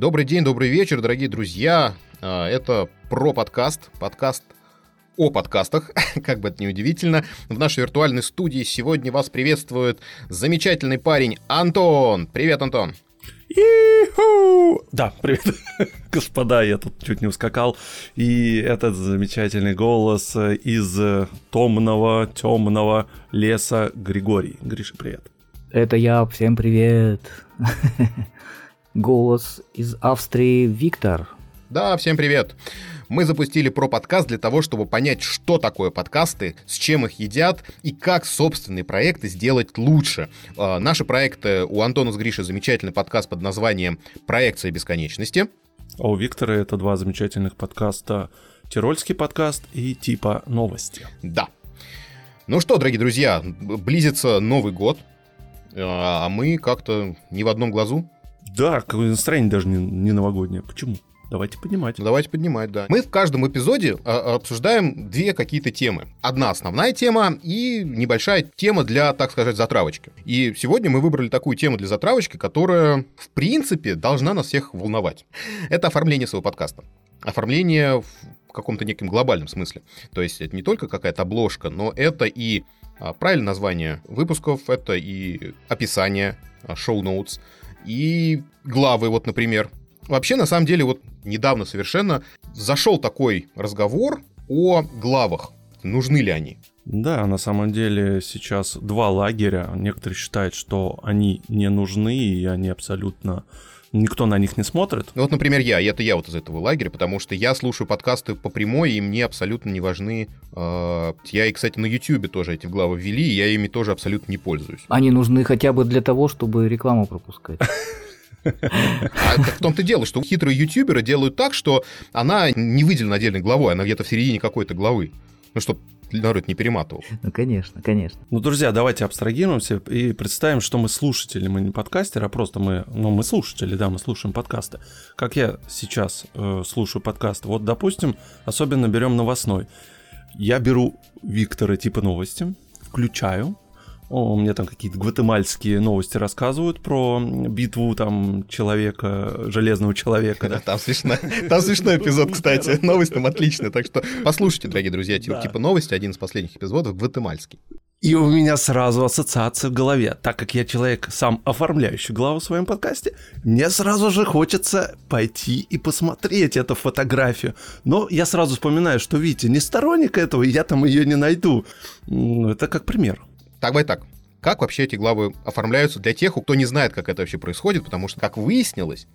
Добрый день, добрый вечер, дорогие друзья. А, это про подкаст, подкаст о подкастах, как бы это ни удивительно. В нашей виртуальной студии сегодня вас приветствует замечательный парень Антон. Привет, Антон. И-ху! Да, привет, господа, я тут чуть не ускакал. И этот замечательный голос из томного, темного леса Григорий. Гриша, привет. Это я, всем привет. Голос из Австрии Виктор. Да, всем привет. Мы запустили про подкаст для того, чтобы понять, что такое подкасты, с чем их едят и как собственные проекты сделать лучше. Э, наши проекты у Антона с Гришей замечательный подкаст под названием «Проекция бесконечности». А у Виктора это два замечательных подкаста «Тирольский подкаст» и «Типа новости». Да. Ну что, дорогие друзья, близится Новый год, э, а мы как-то не в одном глазу. Да, какое настроение даже не, не новогоднее. Почему? Давайте поднимать. Давайте поднимать, да. Мы в каждом эпизоде а, обсуждаем две какие-то темы. Одна основная тема и небольшая тема для, так сказать, затравочки. И сегодня мы выбрали такую тему для затравочки, которая, в принципе, должна нас всех волновать. Это оформление своего подкаста. Оформление в каком-то неком глобальном смысле. То есть это не только какая-то обложка, но это и а, правильное название выпусков, это и описание, шоу-ноутс, и главы, вот, например, Вообще, на самом деле, вот недавно совершенно зашел такой разговор о главах. Нужны ли они? Да, на самом деле сейчас два лагеря. Некоторые считают, что они не нужны, и они абсолютно никто на них не смотрит. Ну вот, например, я, это я вот из этого лагеря, потому что я слушаю подкасты по прямой, и мне абсолютно не важны. Э, я и, кстати, на YouTube тоже эти главы ввели, и я ими тоже абсолютно не пользуюсь. Они нужны хотя бы для того, чтобы рекламу пропускать. А в том-то дело, что хитрые ютуберы делают так, что она не выделена отдельной главой, она где-то в середине какой-то главы. Ну, чтобы народ не перематывал. Ну, конечно, конечно. Ну, друзья, давайте абстрагируемся и представим, что мы слушатели, мы не подкастеры, а просто мы, ну, мы слушатели, да, мы слушаем подкасты. Как я сейчас э, слушаю подкасты. Вот, допустим, особенно берем новостной. Я беру Виктора типа новости, включаю, о, мне там какие-то гватемальские новости рассказывают про битву там человека, железного человека. Да, там смешно. Там смешной эпизод, кстати. Новость там отличная. Так что послушайте, дорогие друзья, типа новости, один из последних эпизодов, гватемальский. И у меня сразу ассоциация в голове. Так как я человек, сам оформляющий главу в своем подкасте, мне сразу же хочется пойти и посмотреть эту фотографию. Но я сразу вспоминаю, что Витя не сторонник этого, и я там ее не найду. Это как пример. Давай так. Как вообще эти главы оформляются для тех, кто не знает, как это вообще происходит, потому что, как выяснилось,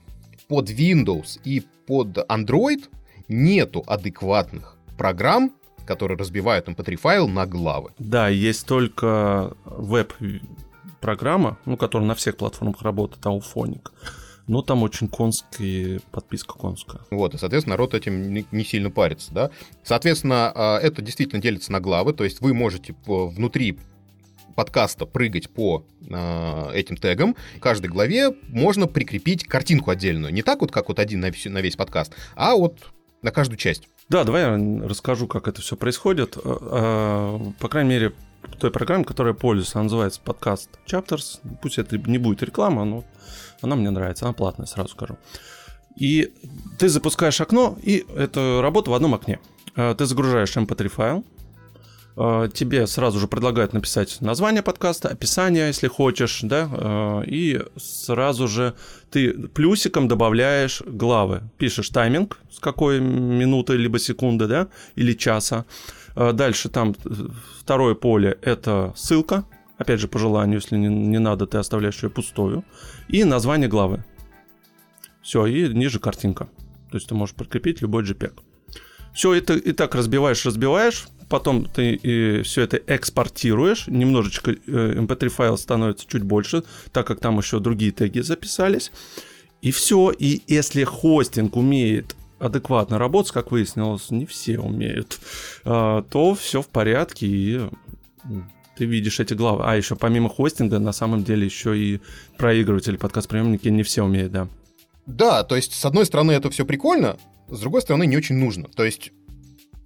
под Windows и под Android нету адекватных программ, которые разбивают MP3 эм файл на главы. Да, есть только веб-программа, ну, которая на всех платформах работает, Auphonic. Но там очень конская подписка конская. Вот, и, соответственно, народ этим не сильно парится, да. Соответственно, а, это действительно делится на главы, то есть вы можете внутри подкаста прыгать по э, этим тегам, в каждой главе можно прикрепить картинку отдельную. Не так вот, как вот один на, весь, на весь подкаст, а вот на каждую часть. Да, давай я расскажу, как это все происходит. Э, э, по крайней мере, той программе, которой я пользуюсь, она называется подкаст Chapters. Пусть это не будет реклама, но она мне нравится, она платная, сразу скажу. И ты запускаешь окно, и это работа в одном окне. Э, ты загружаешь mp3 файл, Э, тебе сразу же предлагают написать название подкаста, описание, если хочешь, да, э, и сразу же ты плюсиком добавляешь главы. Пишешь тайминг, с какой минуты, либо секунды, да, или часа. Э, дальше там второе поле — это ссылка, опять же, по желанию, если не, не надо, ты оставляешь ее пустую, и название главы. Все, и ниже картинка. То есть ты можешь прикрепить любой JPEG. Все это и так разбиваешь, разбиваешь, потом ты все это экспортируешь, немножечко mp3 э, файл становится чуть больше, так как там еще другие теги записались. И все, и если хостинг умеет адекватно работать, как выяснилось, не все умеют, а, то все в порядке, и ты видишь эти главы. А еще помимо хостинга, на самом деле еще и проигрыватели, подкаст-приемники не все умеют, да. Да, то есть, с одной стороны, это все прикольно, с другой стороны, не очень нужно. То есть,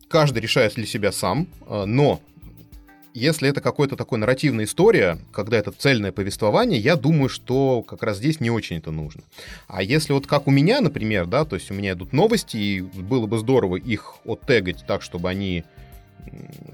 каждый решает для себя сам, э, но если это какое-то такое нарративная история, когда это цельное повествование, я думаю, что как раз здесь не очень это нужно. А если вот как у меня, например, да, то есть у меня идут новости, и было бы здорово их оттегать так, чтобы они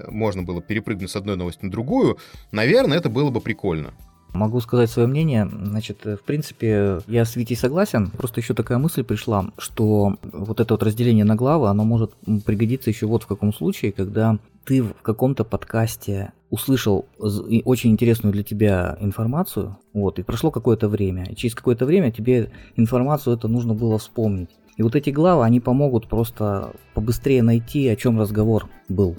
можно было перепрыгнуть с одной новости на другую, наверное, это было бы прикольно. Могу сказать свое мнение. Значит, в принципе, я с Витей согласен. Просто еще такая мысль пришла, что вот это вот разделение на главы, оно может пригодиться еще вот в каком случае, когда ты в каком-то подкасте услышал очень интересную для тебя информацию, вот, и прошло какое-то время, и через какое-то время тебе информацию это нужно было вспомнить. И вот эти главы, они помогут просто побыстрее найти, о чем разговор был.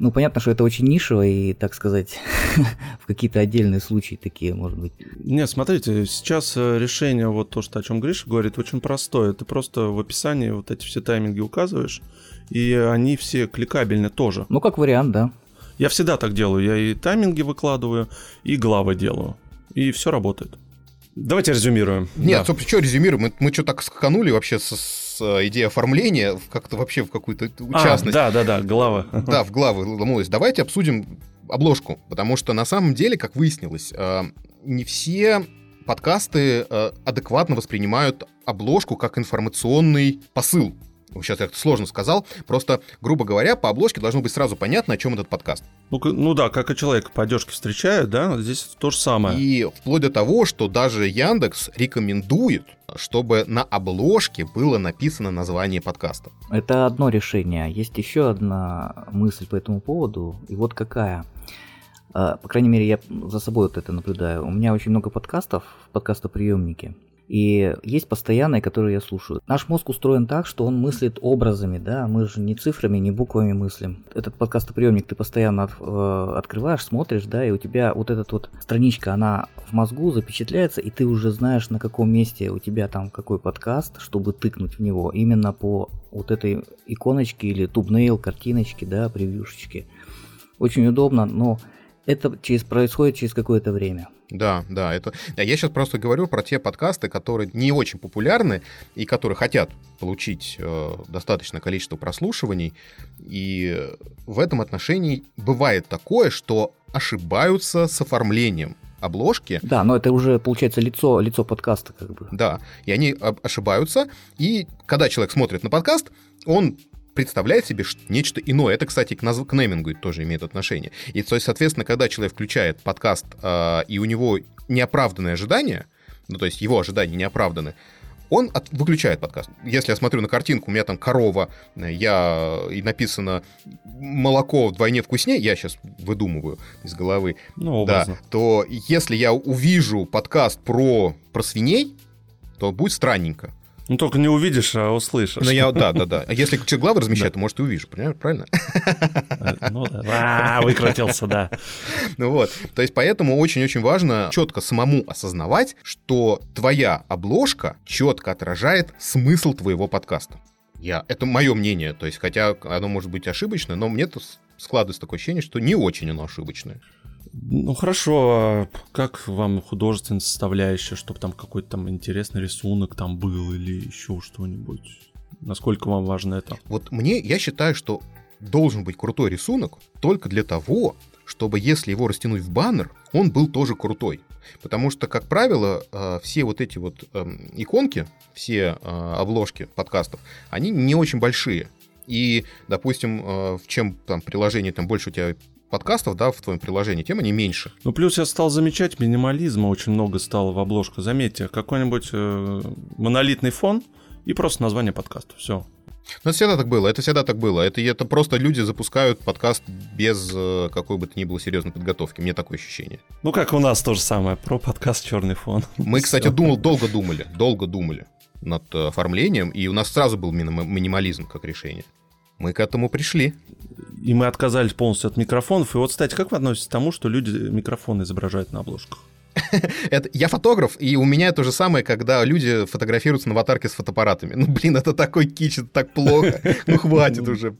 Ну, понятно, что это очень нишево и, так сказать, в какие-то отдельные случаи такие, может быть. Нет, смотрите, сейчас э, решение, вот то, что о чем Гриша говорит, очень простое. Ты просто в описании вот эти все тайминги указываешь, и они все кликабельны тоже. Ну, как вариант, да. Я всегда так делаю. Я и тайминги выкладываю, и главы делаю. И все работает. Давайте резюмируем. Нет, да. собственно, что резюмируем? Мы, мы что так скаканули вообще с, с идеей оформления как-то вообще в какую-то частность. А, да, да, да, глава. Да, в главы ломалось. Давайте обсудим обложку, потому что на самом деле, как выяснилось, э, не все подкасты э, адекватно воспринимают обложку как информационный посыл. Сейчас я это сложно сказал. Просто, грубо говоря, по обложке должно быть сразу понятно, о чем этот подкаст. Ну, ну да, как и человек по одежке встречают, да, здесь то же самое. И вплоть до того, что даже Яндекс рекомендует, чтобы на обложке было написано название подкаста. Это одно решение. Есть еще одна мысль по этому поводу. И вот какая. А, по крайней мере, я за собой вот это наблюдаю. У меня очень много подкастов в подкастоприемнике. И есть постоянные, которые я слушаю. Наш мозг устроен так, что он мыслит образами, да, мы же не цифрами, не буквами мыслим. Этот подкастоприемник ты постоянно от, э, открываешь, смотришь, да, и у тебя вот эта вот страничка, она в мозгу запечатляется, и ты уже знаешь, на каком месте у тебя там какой подкаст, чтобы тыкнуть в него именно по вот этой иконочке или тубнейл, картиночке, да, превьюшечке. Очень удобно, но это через, происходит через какое-то время. Да, да, это... Я сейчас просто говорю про те подкасты, которые не очень популярны и которые хотят получить э, достаточное количество прослушиваний. И в этом отношении бывает такое, что ошибаются с оформлением обложки. Да, но это уже получается лицо, лицо подкаста как бы. Да, и они ошибаются, и когда человек смотрит на подкаст, он представляет себе нечто иное. Это, кстати, к, наз... к неймингу тоже имеет отношение. И, то есть, соответственно, когда человек включает подкаст, э, и у него неоправданные ожидания, ну, то есть его ожидания не оправданы, он от, выключает подкаст. Если я смотрю на картинку, у меня там корова, я и написано молоко вдвойне вкуснее, я сейчас выдумываю из головы, ну, да, то если я увижу подкаст про, про свиней, то будет странненько. Ну, только не увидишь, а услышишь. Ну, я, да, да, да. А если человек главы размещает, то, может, и увижу, правильно? Ну, да. А, выкрутился, да. Ну вот, то есть поэтому очень-очень важно четко самому осознавать, что твоя обложка четко отражает смысл твоего подкаста. Я, это мое мнение, то есть, хотя оно может быть ошибочное, но мне складывается такое ощущение, что не очень оно ошибочное. Ну хорошо, а как вам художественная составляющая, чтобы там какой-то там интересный рисунок там был или еще что-нибудь? Насколько вам важно это? Вот мне, я считаю, что должен быть крутой рисунок только для того, чтобы если его растянуть в баннер, он был тоже крутой. Потому что, как правило, э, все вот эти вот эм, иконки, все э, обложки подкастов, они не очень большие. И, допустим, э, в чем там приложение там больше у тебя подкастов, да, в твоем приложении, тем они меньше. Ну, плюс я стал замечать, минимализма очень много стало в обложку. Заметьте, какой-нибудь э, монолитный фон и просто название подкаста. Все. Ну, это всегда так было, это всегда так было. Это, это просто люди запускают подкаст без э, какой бы то ни было серьезной подготовки. Мне такое ощущение. Ну, как у нас то же самое, про подкаст «Черный фон». Мы, кстати, думал, долго думали, долго думали над э, оформлением, и у нас сразу был минимализм как решение. Мы к этому пришли и мы отказались полностью от микрофонов. И вот, кстати, как вы относитесь к тому, что люди микрофоны изображают на обложках? это, я фотограф, и у меня то же самое, когда люди фотографируются на аватарке с фотоаппаратами. Ну, блин, это такой кич, это так плохо. Ну, хватит уже.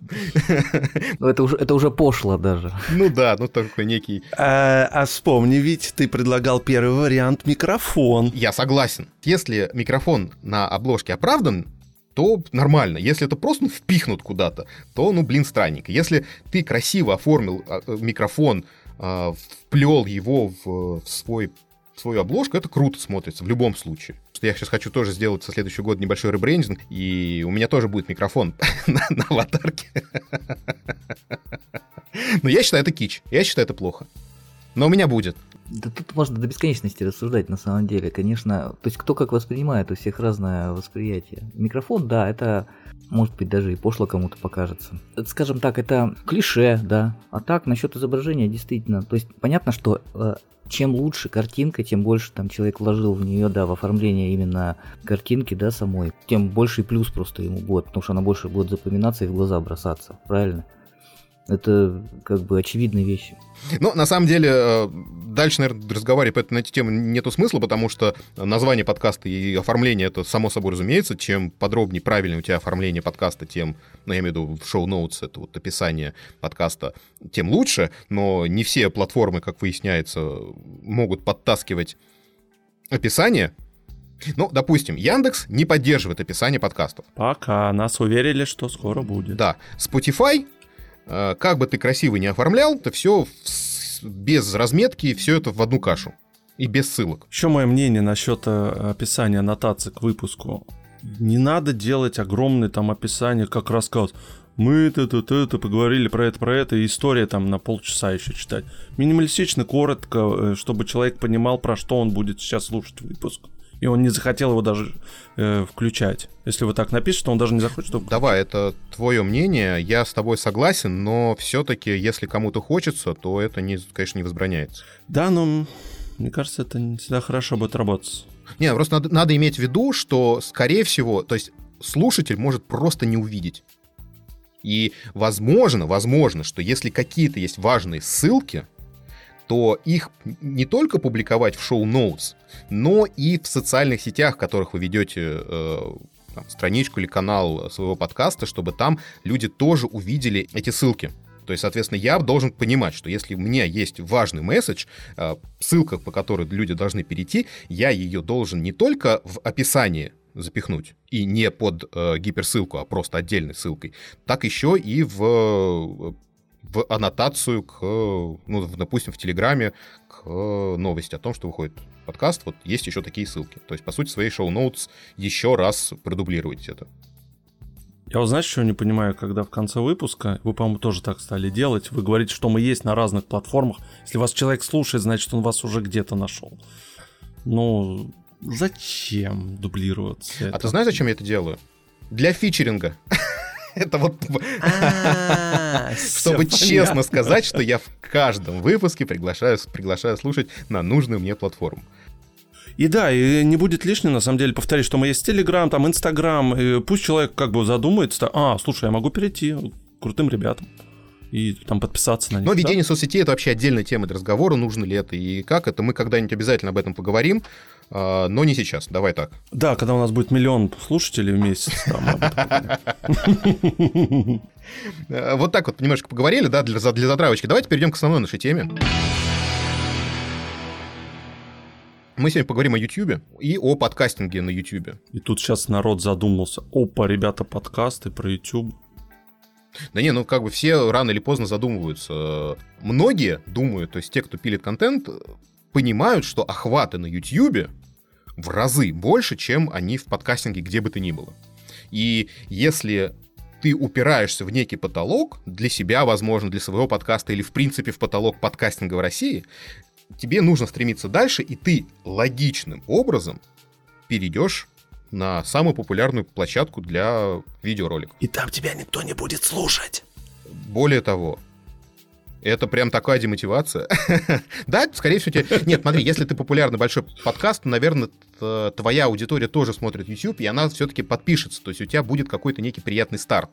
Ну, это уже, это уже пошло даже. Ну да, ну такой некий... А, а вспомни, ведь ты предлагал первый вариант микрофон. Я согласен. Если микрофон на обложке оправдан, то нормально. Если это просто ну, впихнут куда-то, то, ну, блин, странненько. Если ты красиво оформил а, э, микрофон, а, вплел его в, в свой свою обложку, это круто смотрится в любом случае. Что я сейчас хочу тоже сделать со следующего года небольшой ребрендинг, и у меня тоже будет микрофон на, на аватарке. Но я считаю это кич, я считаю это плохо. Но у меня будет. Да тут можно до бесконечности рассуждать на самом деле. Конечно, то есть кто как воспринимает, у всех разное восприятие. Микрофон, да, это может быть даже и пошло кому-то покажется. Это, скажем так, это клише, да. А так, насчет изображения, действительно. То есть понятно, что э, чем лучше картинка, тем больше там человек вложил в нее, да, в оформление именно картинки, да, самой, тем больше плюс просто ему будет, потому что она больше будет запоминаться и в глаза бросаться, правильно? Это как бы очевидные вещи. Ну, на самом деле, э, дальше, наверное, разговаривать на эту тему нету смысла, потому что название подкаста и оформление это само собой разумеется. Чем подробнее, правильнее у тебя оформление подкаста, тем, ну, я имею в виду в шоу-ноутс, это вот описание подкаста, тем лучше. Но не все платформы, как выясняется, могут подтаскивать описание, ну, допустим, Яндекс не поддерживает описание подкастов. Пока. Нас уверили, что скоро будет. Да. Spotify как бы ты красиво не оформлял, то все без разметки, все это в одну кашу. И без ссылок. Еще мое мнение насчет э, описания аннотации к выпуску. Не надо делать огромное там описание, как рассказ. Мы это, это, это, поговорили про это, про это, и история там на полчаса еще читать. Минималистично, коротко, э, чтобы человек понимал, про что он будет сейчас слушать выпуск и он не захотел его даже э, включать. Если вы так напишете, то он даже не захочет. Чтобы... Давай, это твое мнение, я с тобой согласен, но все-таки, если кому-то хочется, то это, не, конечно, не возбраняется. Да, но мне кажется, это не всегда хорошо будет работать. Не, просто надо, надо иметь в виду, что, скорее всего, то есть слушатель может просто не увидеть. И возможно, возможно, что если какие-то есть важные ссылки, то их не только публиковать в шоу-ноутс, но и в социальных сетях, в которых вы ведете э, там, страничку или канал своего подкаста, чтобы там люди тоже увидели эти ссылки. То есть, соответственно, я должен понимать, что если у меня есть важный месседж, э, ссылка, по которой люди должны перейти, я ее должен не только в описании запихнуть, и не под э, гиперссылку, а просто отдельной ссылкой, так еще и в в аннотацию к, ну, допустим, в Телеграме к новости о том, что выходит подкаст, вот есть еще такие ссылки. То есть, по сути, свои шоу-ноутс еще раз продублировать это. Я вот знаешь, что не понимаю, когда в конце выпуска, вы, по-моему, тоже так стали делать, вы говорите, что мы есть на разных платформах. Если вас человек слушает, значит, он вас уже где-то нашел. Ну, зачем дублироваться? А это? ты знаешь, зачем я это делаю? Для фичеринга. Это вот... А, Чтобы честно сказать, что я в каждом выпуске приглашаю, приглашаю слушать на нужную мне платформу. И да, и не будет лишним, на самом деле, повторить, что мы есть Телеграм, там, Инстаграм, пусть человек как бы задумается, а, слушай, я могу перейти крутым ребятам и там подписаться на них. Но ведение да? соцсетей это вообще отдельная тема для разговора, нужно ли это и как это. Мы когда-нибудь обязательно об этом поговорим, а, но не сейчас. Давай так. Да, когда у нас будет миллион слушателей в месяц. Вот так вот немножко поговорили, да, для, для затравочки. Давайте перейдем к основной нашей теме. Мы сегодня поговорим о YouTube и о подкастинге на YouTube. И тут сейчас народ задумался. Опа, ребята, подкасты про YouTube. Да не, ну как бы все рано или поздно задумываются. Многие думают, то есть те, кто пилит контент, понимают, что охваты на YouTube в разы больше, чем они в подкастинге где бы то ни было. И если ты упираешься в некий потолок для себя, возможно, для своего подкаста или, в принципе, в потолок подкастинга в России, тебе нужно стремиться дальше, и ты логичным образом перейдешь на самую популярную площадку для видеороликов. И там тебя никто не будет слушать. Более того, это прям такая демотивация. да, скорее всего, тебе... Нет, смотри, если ты популярный большой подкаст, то, наверное, твоя аудитория тоже смотрит YouTube, и она все-таки подпишется. То есть у тебя будет какой-то некий приятный старт.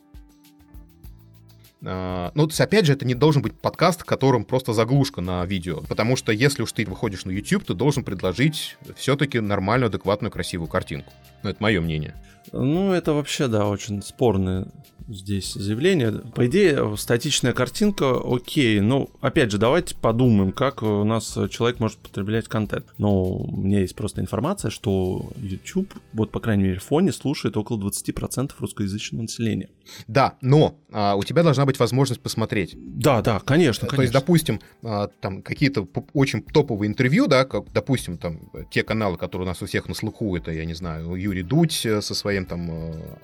А, ну, то есть, опять же, это не должен быть подкаст, в котором просто заглушка на видео. Потому что если уж ты выходишь на YouTube, ты должен предложить все-таки нормальную, адекватную, красивую картинку. Ну, это мое мнение. Ну, это вообще, да, очень спорный здесь заявление. По идее, статичная картинка окей, но опять же, давайте подумаем, как у нас человек может потреблять контент. Но у меня есть просто информация, что YouTube, вот по крайней мере в фоне, слушает около 20% русскоязычного населения. Да, но а, у тебя должна быть возможность посмотреть. Да, да, конечно, конечно. То есть, допустим, а, там какие-то очень топовые интервью, да, как, допустим, там те каналы, которые у нас у всех на слуху, это, я не знаю, Юрий Дудь э, со своим там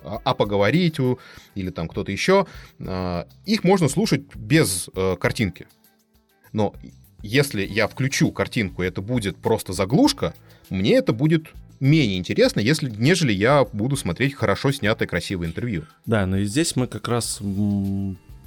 «А, а поговорить» или там кто-то еще, а, их можно слушать без э, картинки. Но если я включу картинку, и это будет просто заглушка, мне это будет менее интересно, если, нежели я буду смотреть хорошо снятое красивое интервью. Да, но и здесь мы как раз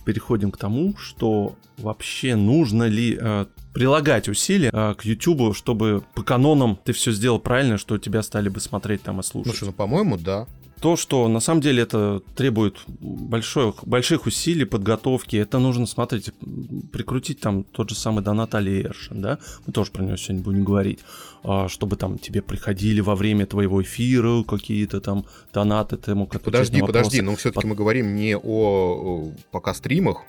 переходим к тому, что вообще нужно ли э, прилагать усилия э, к YouTube, чтобы по канонам ты все сделал правильно, что тебя стали бы смотреть там и слушать. Ну что, ну, по-моему, да то, что на самом деле это требует больших, больших усилий, подготовки, это нужно, смотрите, прикрутить там тот же самый донат Алиершин, да, мы тоже про него сегодня будем говорить, а, чтобы там тебе приходили во время твоего эфира какие-то там донаты, ты мог Подожди, подожди, но все-таки Под... мы говорим не о пока стримах,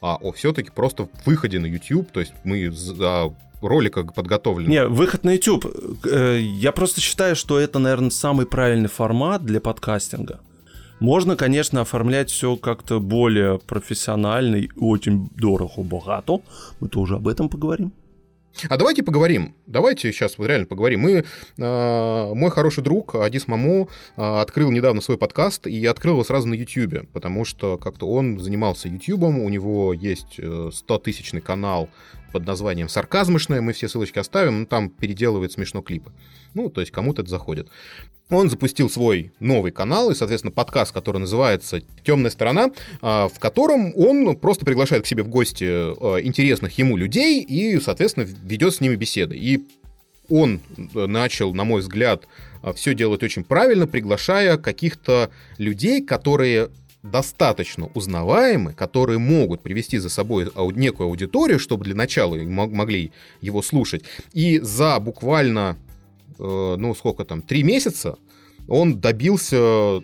а о все-таки просто выходе на YouTube, то есть мы за ролика подготовлен. Не, выход на YouTube. Э, я просто считаю, что это, наверное, самый правильный формат для подкастинга. Можно, конечно, оформлять все как-то более профессионально и очень дорого, богато. Мы тоже об этом поговорим. А давайте поговорим. Давайте сейчас вот реально поговорим. Мы, э, мой хороший друг Адис Маму э, открыл недавно свой подкаст и открыл его сразу на YouTube, потому что как-то он занимался YouTube, у него есть 100-тысячный канал под названием «Сарказмышное», мы все ссылочки оставим, но там переделывает смешно клипы. Ну, то есть кому-то это заходит. Он запустил свой новый канал и, соответственно, подкаст, который называется «Темная сторона», а, в котором он просто приглашает к себе в гости а, интересных ему людей и, соответственно, ведет с ними беседы. И он э, начал, на мой взгляд, а, все делать очень правильно, приглашая каких-то людей, которые достаточно узнаваемы, которые могут привести за собой некую аудиторию, чтобы для начала могли его слушать. И за буквально, э, ну сколько там, три месяца он добился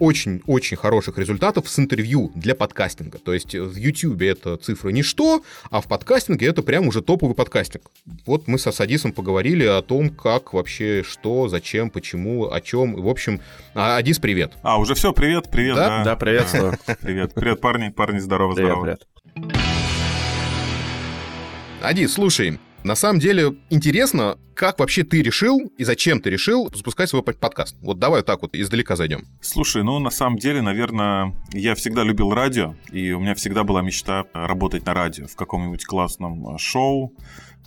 очень-очень хороших результатов с интервью для подкастинга. То есть в YouTube это цифры ничто, а в подкастинге это прям уже топовый подкастинг. Вот мы со Садисом поговорили о том, как вообще, что, зачем, почему, о чем. В общем, а, Адис, привет. А, уже все, привет, привет. Да, да, да приветствую. Привет, привет, парни, парни, здорово, здорово. Привет, привет. Адис, слушай, на самом деле интересно, как вообще ты решил и зачем ты решил запускать свой подкаст? Вот давай так вот издалека зайдем. Слушай, ну на самом деле, наверное, я всегда любил радио, и у меня всегда была мечта работать на радио в каком-нибудь классном шоу,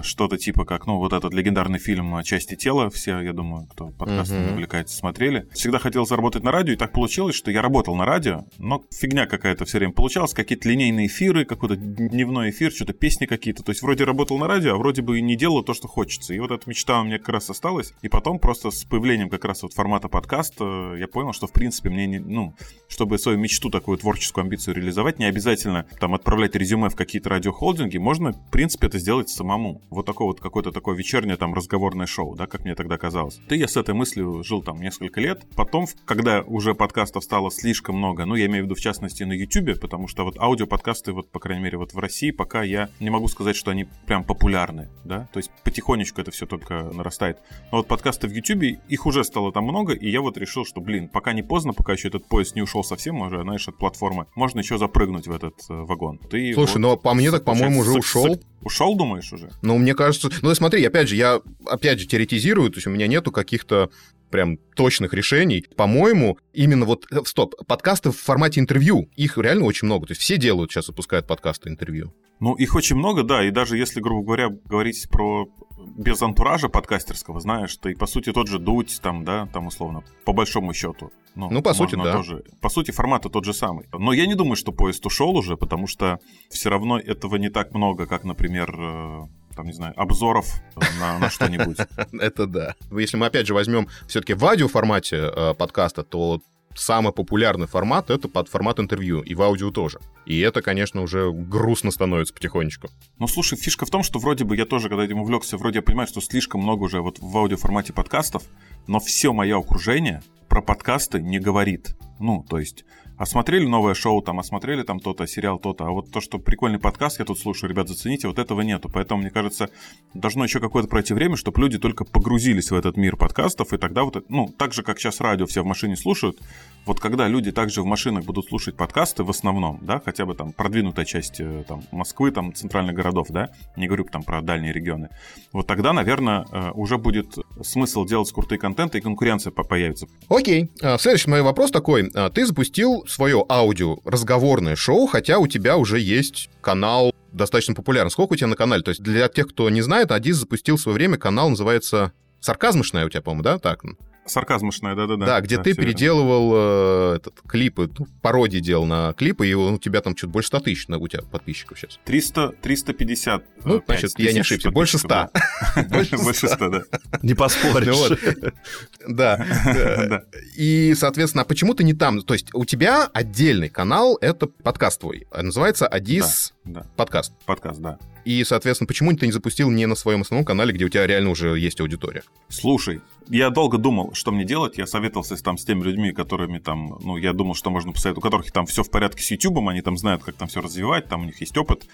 что-то типа как, ну, вот этот легендарный фильм «Части тела», все, я думаю, кто подкастом uh-huh. увлекается, смотрели. Всегда хотел заработать на радио, и так получилось, что я работал на радио, но фигня какая-то все время получалась, какие-то линейные эфиры, какой-то дневной эфир, что-то песни какие-то. То есть вроде работал на радио, а вроде бы и не делал то, что хочется. И вот эта мечта у меня как раз осталась. И потом просто с появлением как раз вот формата подкаста я понял, что в принципе мне не, ну, чтобы свою мечту, такую творческую амбицию реализовать, не обязательно там отправлять резюме в какие-то радиохолдинги, можно, в принципе, это сделать самому вот такое вот какое-то такое вечернее там разговорное шоу, да, как мне тогда казалось. Ты я с этой мыслью жил там несколько лет. Потом, когда уже подкастов стало слишком много, ну, я имею в виду в частности на YouTube, потому что вот аудиоподкасты, вот, по крайней мере, вот в России пока я не могу сказать, что они прям популярны, да, то есть потихонечку это все только нарастает. Но вот подкасты в YouTube, их уже стало там много, и я вот решил, что, блин, пока не поздно, пока еще этот поезд не ушел совсем, уже, знаешь, от платформы, можно еще запрыгнуть в этот э, вагон. Ты Слушай, вот, ну, по мне так, по-моему, уже ушел. Ушел, думаешь, уже? Ну, мне кажется... Ну, смотри, опять же, я опять же теоретизирую, то есть у меня нету каких-то прям точных решений. По-моему, именно вот... Э, стоп, подкасты в формате интервью, их реально очень много. То есть все делают сейчас, выпускают подкасты интервью. Ну, их очень много, да, и даже если, грубо говоря, говорить про без антуража подкастерского, знаешь, ты, по сути, тот же дуть, там, да, там, условно, по большому счету. Ну, ну по сути, да. Тоже, по сути, формат тот же самый. Но я не думаю, что поезд ушел уже, потому что все равно этого не так много, как, например, э, там, не знаю, обзоров на, на что-нибудь. Это да. Если мы опять же возьмем все-таки в аудио формате э, подкаста, то самый популярный формат — это под формат интервью, и в аудио тоже. И это, конечно, уже грустно становится потихонечку. Ну, слушай, фишка в том, что вроде бы я тоже, когда этим увлекся, вроде я понимаю, что слишком много уже вот в аудиоформате подкастов, но все мое окружение про подкасты не говорит. Ну, то есть осмотрели новое шоу, там, осмотрели там то-то, сериал то-то, а вот то, что прикольный подкаст я тут слушаю, ребят, зацените, вот этого нету. Поэтому, мне кажется, должно еще какое-то пройти время, чтобы люди только погрузились в этот мир подкастов, и тогда вот, ну, так же, как сейчас радио все в машине слушают, вот когда люди также в машинах будут слушать подкасты в основном, да, хотя бы там продвинутая часть э, там Москвы, там центральных городов, да, не говорю там про дальние регионы, вот тогда, наверное, э, уже будет смысл делать крутые контенты и конкуренция появится. Окей. А, следующий мой вопрос такой. А, ты запустил свое аудио разговорное шоу, хотя у тебя уже есть канал достаточно популярный. Сколько у тебя на канале? То есть для тех, кто не знает, Адис запустил в свое время канал, называется «Сарказмышная» у тебя, по-моему, да? Так. Сарказмышная, да-да-да. Да, где да, ты переделывал э, этот, клипы, ну, пародии делал на клипы, и у тебя там что-то больше 100 тысяч на, у тебя подписчиков сейчас. 300, 350. Ну, 5 значит, я не ошибся, больше 100. Больше 100, да. Не поспоришь. Да. И, соответственно, а почему ты не там? То есть у тебя отдельный канал, это подкаст твой, называется Адис подкаст. Подкаст, да. И, соответственно, почему ты не запустил не на своем основном канале, где у тебя реально уже есть аудитория? Слушай, я долго думал, что мне делать. Я советовался там с теми людьми, которыми там, ну, я думал, что можно посоветовать, у которых там все в порядке с YouTube, они там знают, как там все развивать, там у них есть опыт.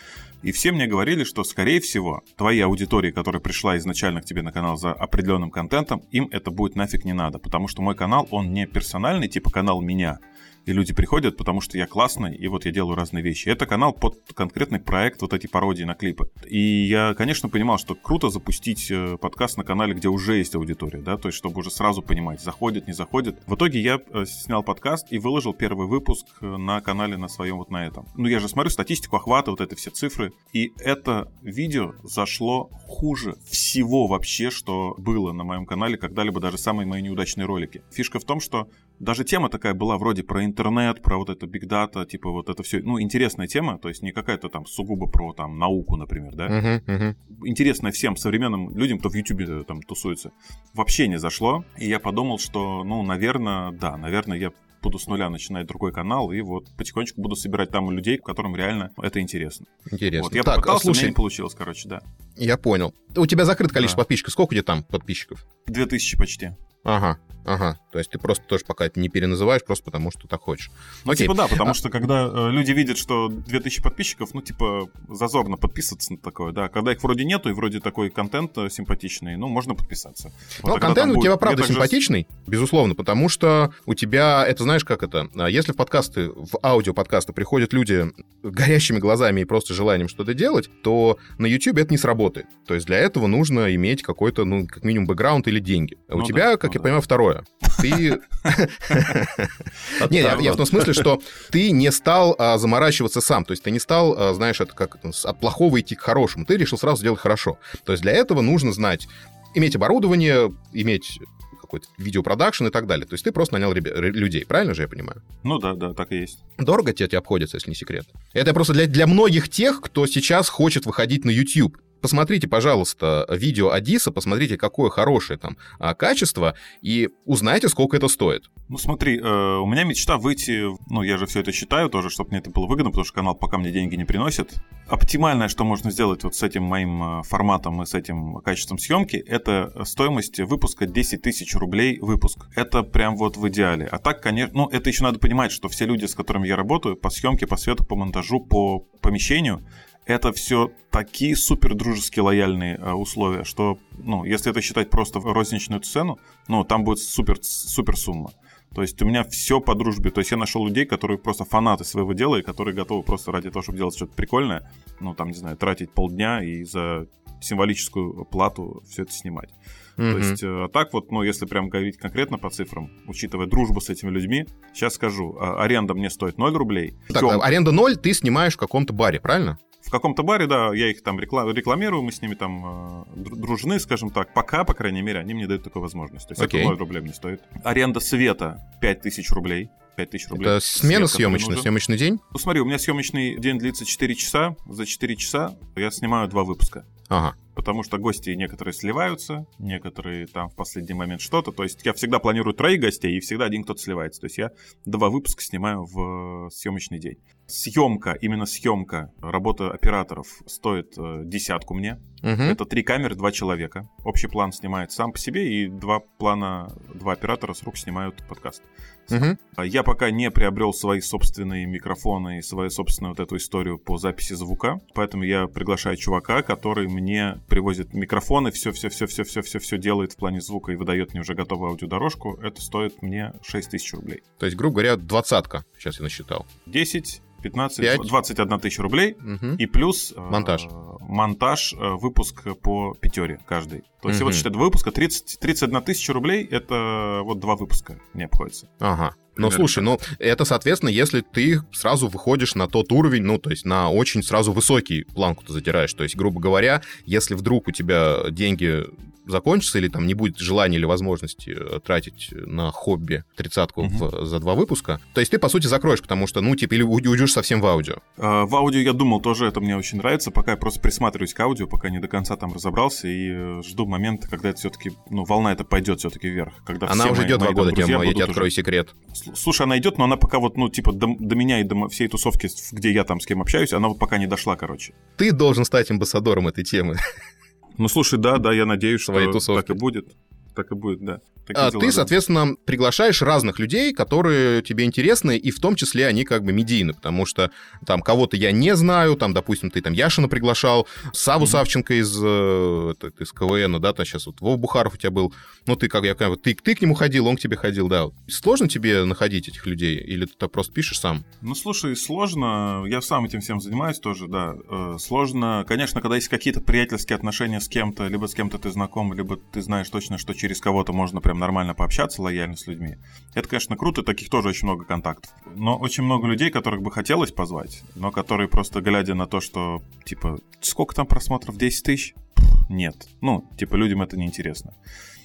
И все мне говорили, что, скорее всего, твоей аудитории, которая пришла изначально к тебе на канал за определенным контентом, им это будет нафиг не надо, потому что мой канал, он не персональный, типа канал меня, и люди приходят, потому что я классный, и вот я делаю разные вещи. Это канал под конкретный проект, вот эти пародии на клипы. И я, конечно, понимал, что круто запустить э, подкаст на канале, где уже есть аудитория, да, то есть чтобы уже сразу понимать, заходит, не заходит. В итоге я э, снял подкаст и выложил первый выпуск э, на канале на своем вот на этом. Ну, я же смотрю статистику охвата, вот это все цифры, и это видео зашло хуже всего вообще, что было на моем канале когда-либо, даже самые мои неудачные ролики. Фишка в том, что даже тема такая была вроде про интернет, про вот это биг дата, типа вот это все, ну, интересная тема, то есть не какая-то там сугубо про там науку, например, да. Uh-huh, uh-huh. Интересная всем современным людям, кто в Ютубе э, там тусуется. Вообще не зашло, и я подумал, что, ну, наверное, да, наверное, я буду с нуля начинать другой канал, и вот потихонечку буду собирать там людей, которым реально это интересно. Интересно. Вот, я так, попытался, слушай, у меня не получилось, короче, да. Я понял. У тебя закрыт количество да. подписчиков. Сколько у тебя там подписчиков? Две тысячи почти. Ага, ага. То есть ты просто тоже пока это не переназываешь, просто потому что так хочешь. Ну, Окей. типа да, потому а... что когда э, люди видят, что 2000 подписчиков, ну, типа, зазорно подписываться на такое, да. Когда их вроде нету, и вроде такой контент э, симпатичный, ну, можно подписаться. Вот, ну, контент у тебя, правда, симпатичный, же... безусловно, потому что у тебя, это знаешь, как это, а если в подкасты, в аудиоподкасты приходят люди горящими глазами и просто желанием что-то делать, то на YouTube это не сработает. То есть для этого нужно иметь какой-то, ну, как минимум, бэкграунд или деньги. А у ну тебя, как как я понимаю, второе. Ты... Не, я в том смысле, что ты не стал а, заморачиваться сам. То есть ты не стал, а, знаешь, это как от плохого идти к хорошему. Ты решил сразу сделать хорошо. То есть для этого нужно знать, иметь оборудование, иметь какой-то видеопродакшн и так далее. То есть ты просто нанял людей, правильно же я понимаю? Ну да, да, так и есть. Дорого тебе, тебе обходится, если не секрет? Это просто для, для многих тех, кто сейчас хочет выходить на YouTube посмотрите, пожалуйста, видео Адиса, посмотрите, какое хорошее там а, качество, и узнайте, сколько это стоит. Ну смотри, э, у меня мечта выйти, ну я же все это считаю тоже, чтобы мне это было выгодно, потому что канал пока мне деньги не приносит. Оптимальное, что можно сделать вот с этим моим э, форматом и с этим качеством съемки, это стоимость выпуска 10 тысяч рублей выпуск. Это прям вот в идеале. А так, конечно, ну это еще надо понимать, что все люди, с которыми я работаю, по съемке, по свету, по монтажу, по помещению, это все такие супер дружеские лояльные э, условия, что, ну, если это считать просто розничную цену, ну, там будет супер, супер сумма. То есть у меня все по дружбе. То есть я нашел людей, которые просто фанаты своего дела и которые готовы просто ради того, чтобы делать что-то прикольное, ну, там, не знаю, тратить полдня и за символическую плату все это снимать. Mm-hmm. То есть, э, а так вот, ну, если прям говорить конкретно по цифрам, учитывая дружбу с этими людьми, сейчас скажу, а, аренда мне стоит 0 рублей. Так, Тем... аренда 0 ты снимаешь в каком-то баре, правильно? В каком-то баре, да, я их там рекламирую, мы с ними там э, дружны, скажем так. Пока, по крайней мере, они мне дают такую возможность. То есть okay. это 0 рублей не стоит. Аренда света 5000 рублей. 5000 рублей. Это смена Свет, съемочная, съемочный день? Ну смотри, у меня съемочный день длится 4 часа. За 4 часа я снимаю два выпуска. Ага. Потому что гости некоторые сливаются, некоторые там в последний момент что-то. То есть я всегда планирую троих гостей, и всегда один кто-то сливается. То есть я два выпуска снимаю в съемочный день. Съемка, именно съемка, работа операторов стоит э, десятку мне. Мгм. Это три камеры, два человека. Общий план снимает сам по себе, и два плана, два оператора с рук снимают подкаст. А Я пока не приобрел свои собственные микрофоны и свою собственную вот эту историю по записи звука, поэтому я приглашаю чувака, который мне привозит микрофоны, все, все, все, все, все, все, все делает в плане звука и выдает мне уже готовую аудиодорожку. Это стоит мне 6 тысяч рублей. То есть, грубо говоря, двадцатка. Сейчас я насчитал. 10, 15, Пять. 21 тысяча рублей. Мгм. И плюс э, Монтаж. монтаж, э, выпуск по пятере каждый. То есть, вот считай, два выпуска, 30, 31 тысяча рублей, это вот два выпуска мне обходится. Ага. Ну, слушай, ну, это, соответственно, если ты сразу выходишь на тот уровень, ну, то есть на очень сразу высокий планку ты затираешь. То есть, грубо говоря, если вдруг у тебя деньги закончатся или там не будет желания или возможности э, тратить на хобби тридцатку в- за два выпуска, то есть ты, по сути, закроешь, потому что, ну, типа, или уй- уйдешь совсем в аудио. А, В аудио я думал тоже, это мне очень нравится, пока я просто присматриваюсь к аудио, пока не до конца там разобрался и э, жду момента, когда это все-таки, ну, волна это пойдет все-таки вверх. Когда Она уже мои- идет мои два года, Тема, я тебе уже- открою секрет. С- Слушай, она идет, но она пока вот, ну, типа, до, до меня и до всей тусовки, где я там с кем общаюсь, она вот пока не дошла, короче. Ты должен стать амбассадором этой темы. Ну, слушай, да, да, я надеюсь, что Своей тусовки. так и будет. Так и будет, да. А дела, ты, да. соответственно, приглашаешь разных людей, которые тебе интересны, и в том числе они как бы медийны, потому что там кого-то я не знаю, там, допустим, ты там Яшина приглашал, Саву Мгм. Савченко из, э, это- из КВН, да, там сейчас вот Вов Бухаров у тебя был, ну ты как, я ты, ты к нему ходил, он к тебе ходил, да. Сложно тебе находить этих людей, или ты так просто пишешь сам? Ну, слушай, сложно. Я сам этим всем занимаюсь тоже, да. Э, Сложно, конечно, когда есть какие-то приятельские отношения с кем-то, либо с кем-то ты знаком, либо ты знаешь точно, что через кого-то можно прям нормально пообщаться лояльно с людьми. Это, конечно, круто, таких тоже очень много контактов. Но очень много людей, которых бы хотелось позвать, но которые просто глядя на то, что, типа, сколько там просмотров, 10 тысяч? Пф, Нет. Ну, типа, людям это неинтересно.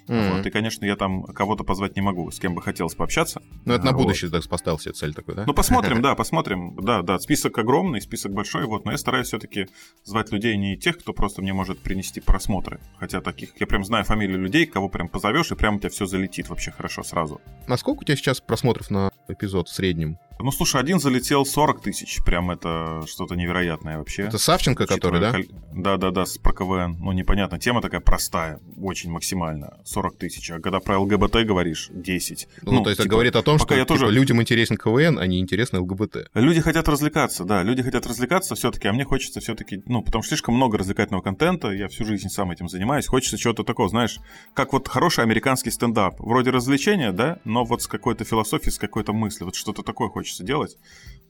М. Вот, и, конечно, я там кого-то позвать не могу, с кем бы хотелось пообщаться. Ну, это на Вот. будущее так поставил себе цель такой, да? Ну, посмотрим, да, посмотрим. Да, да, список огромный, список большой, вот, но я стараюсь все-таки звать людей не тех, кто просто мне может принести просмотры. Хотя таких, я прям знаю фамилии людей, кого прям позовешь, и прям у тебя все залетит вообще хорошо сразу. Насколько у тебя сейчас просмотров на эпизод в среднем? Ну, слушай, один залетел 40 тысяч, прям это что-то невероятное вообще. Это Савченко, который, да? Да, да, да, с про КВН. Ну, непонятно, тема такая простая, очень максимально, 40 тысяч. А когда про ЛГБТ говоришь, 10. Ну, то есть это типа, говорит о том, что я тоже- типа, людям интересен КВН, а не интересно ЛГБТ. Люди хотят развлекаться, да, люди хотят развлекаться все-таки, а мне хочется все-таки, ну, потому что слишком много развлекательного контента, я всю жизнь сам этим занимаюсь, хочется чего-то такого, знаешь, как вот хороший американский стендап, вроде развлечения, да, но вот с какой-то философией, с какой-то мыслью, вот что-то такое хочется делать.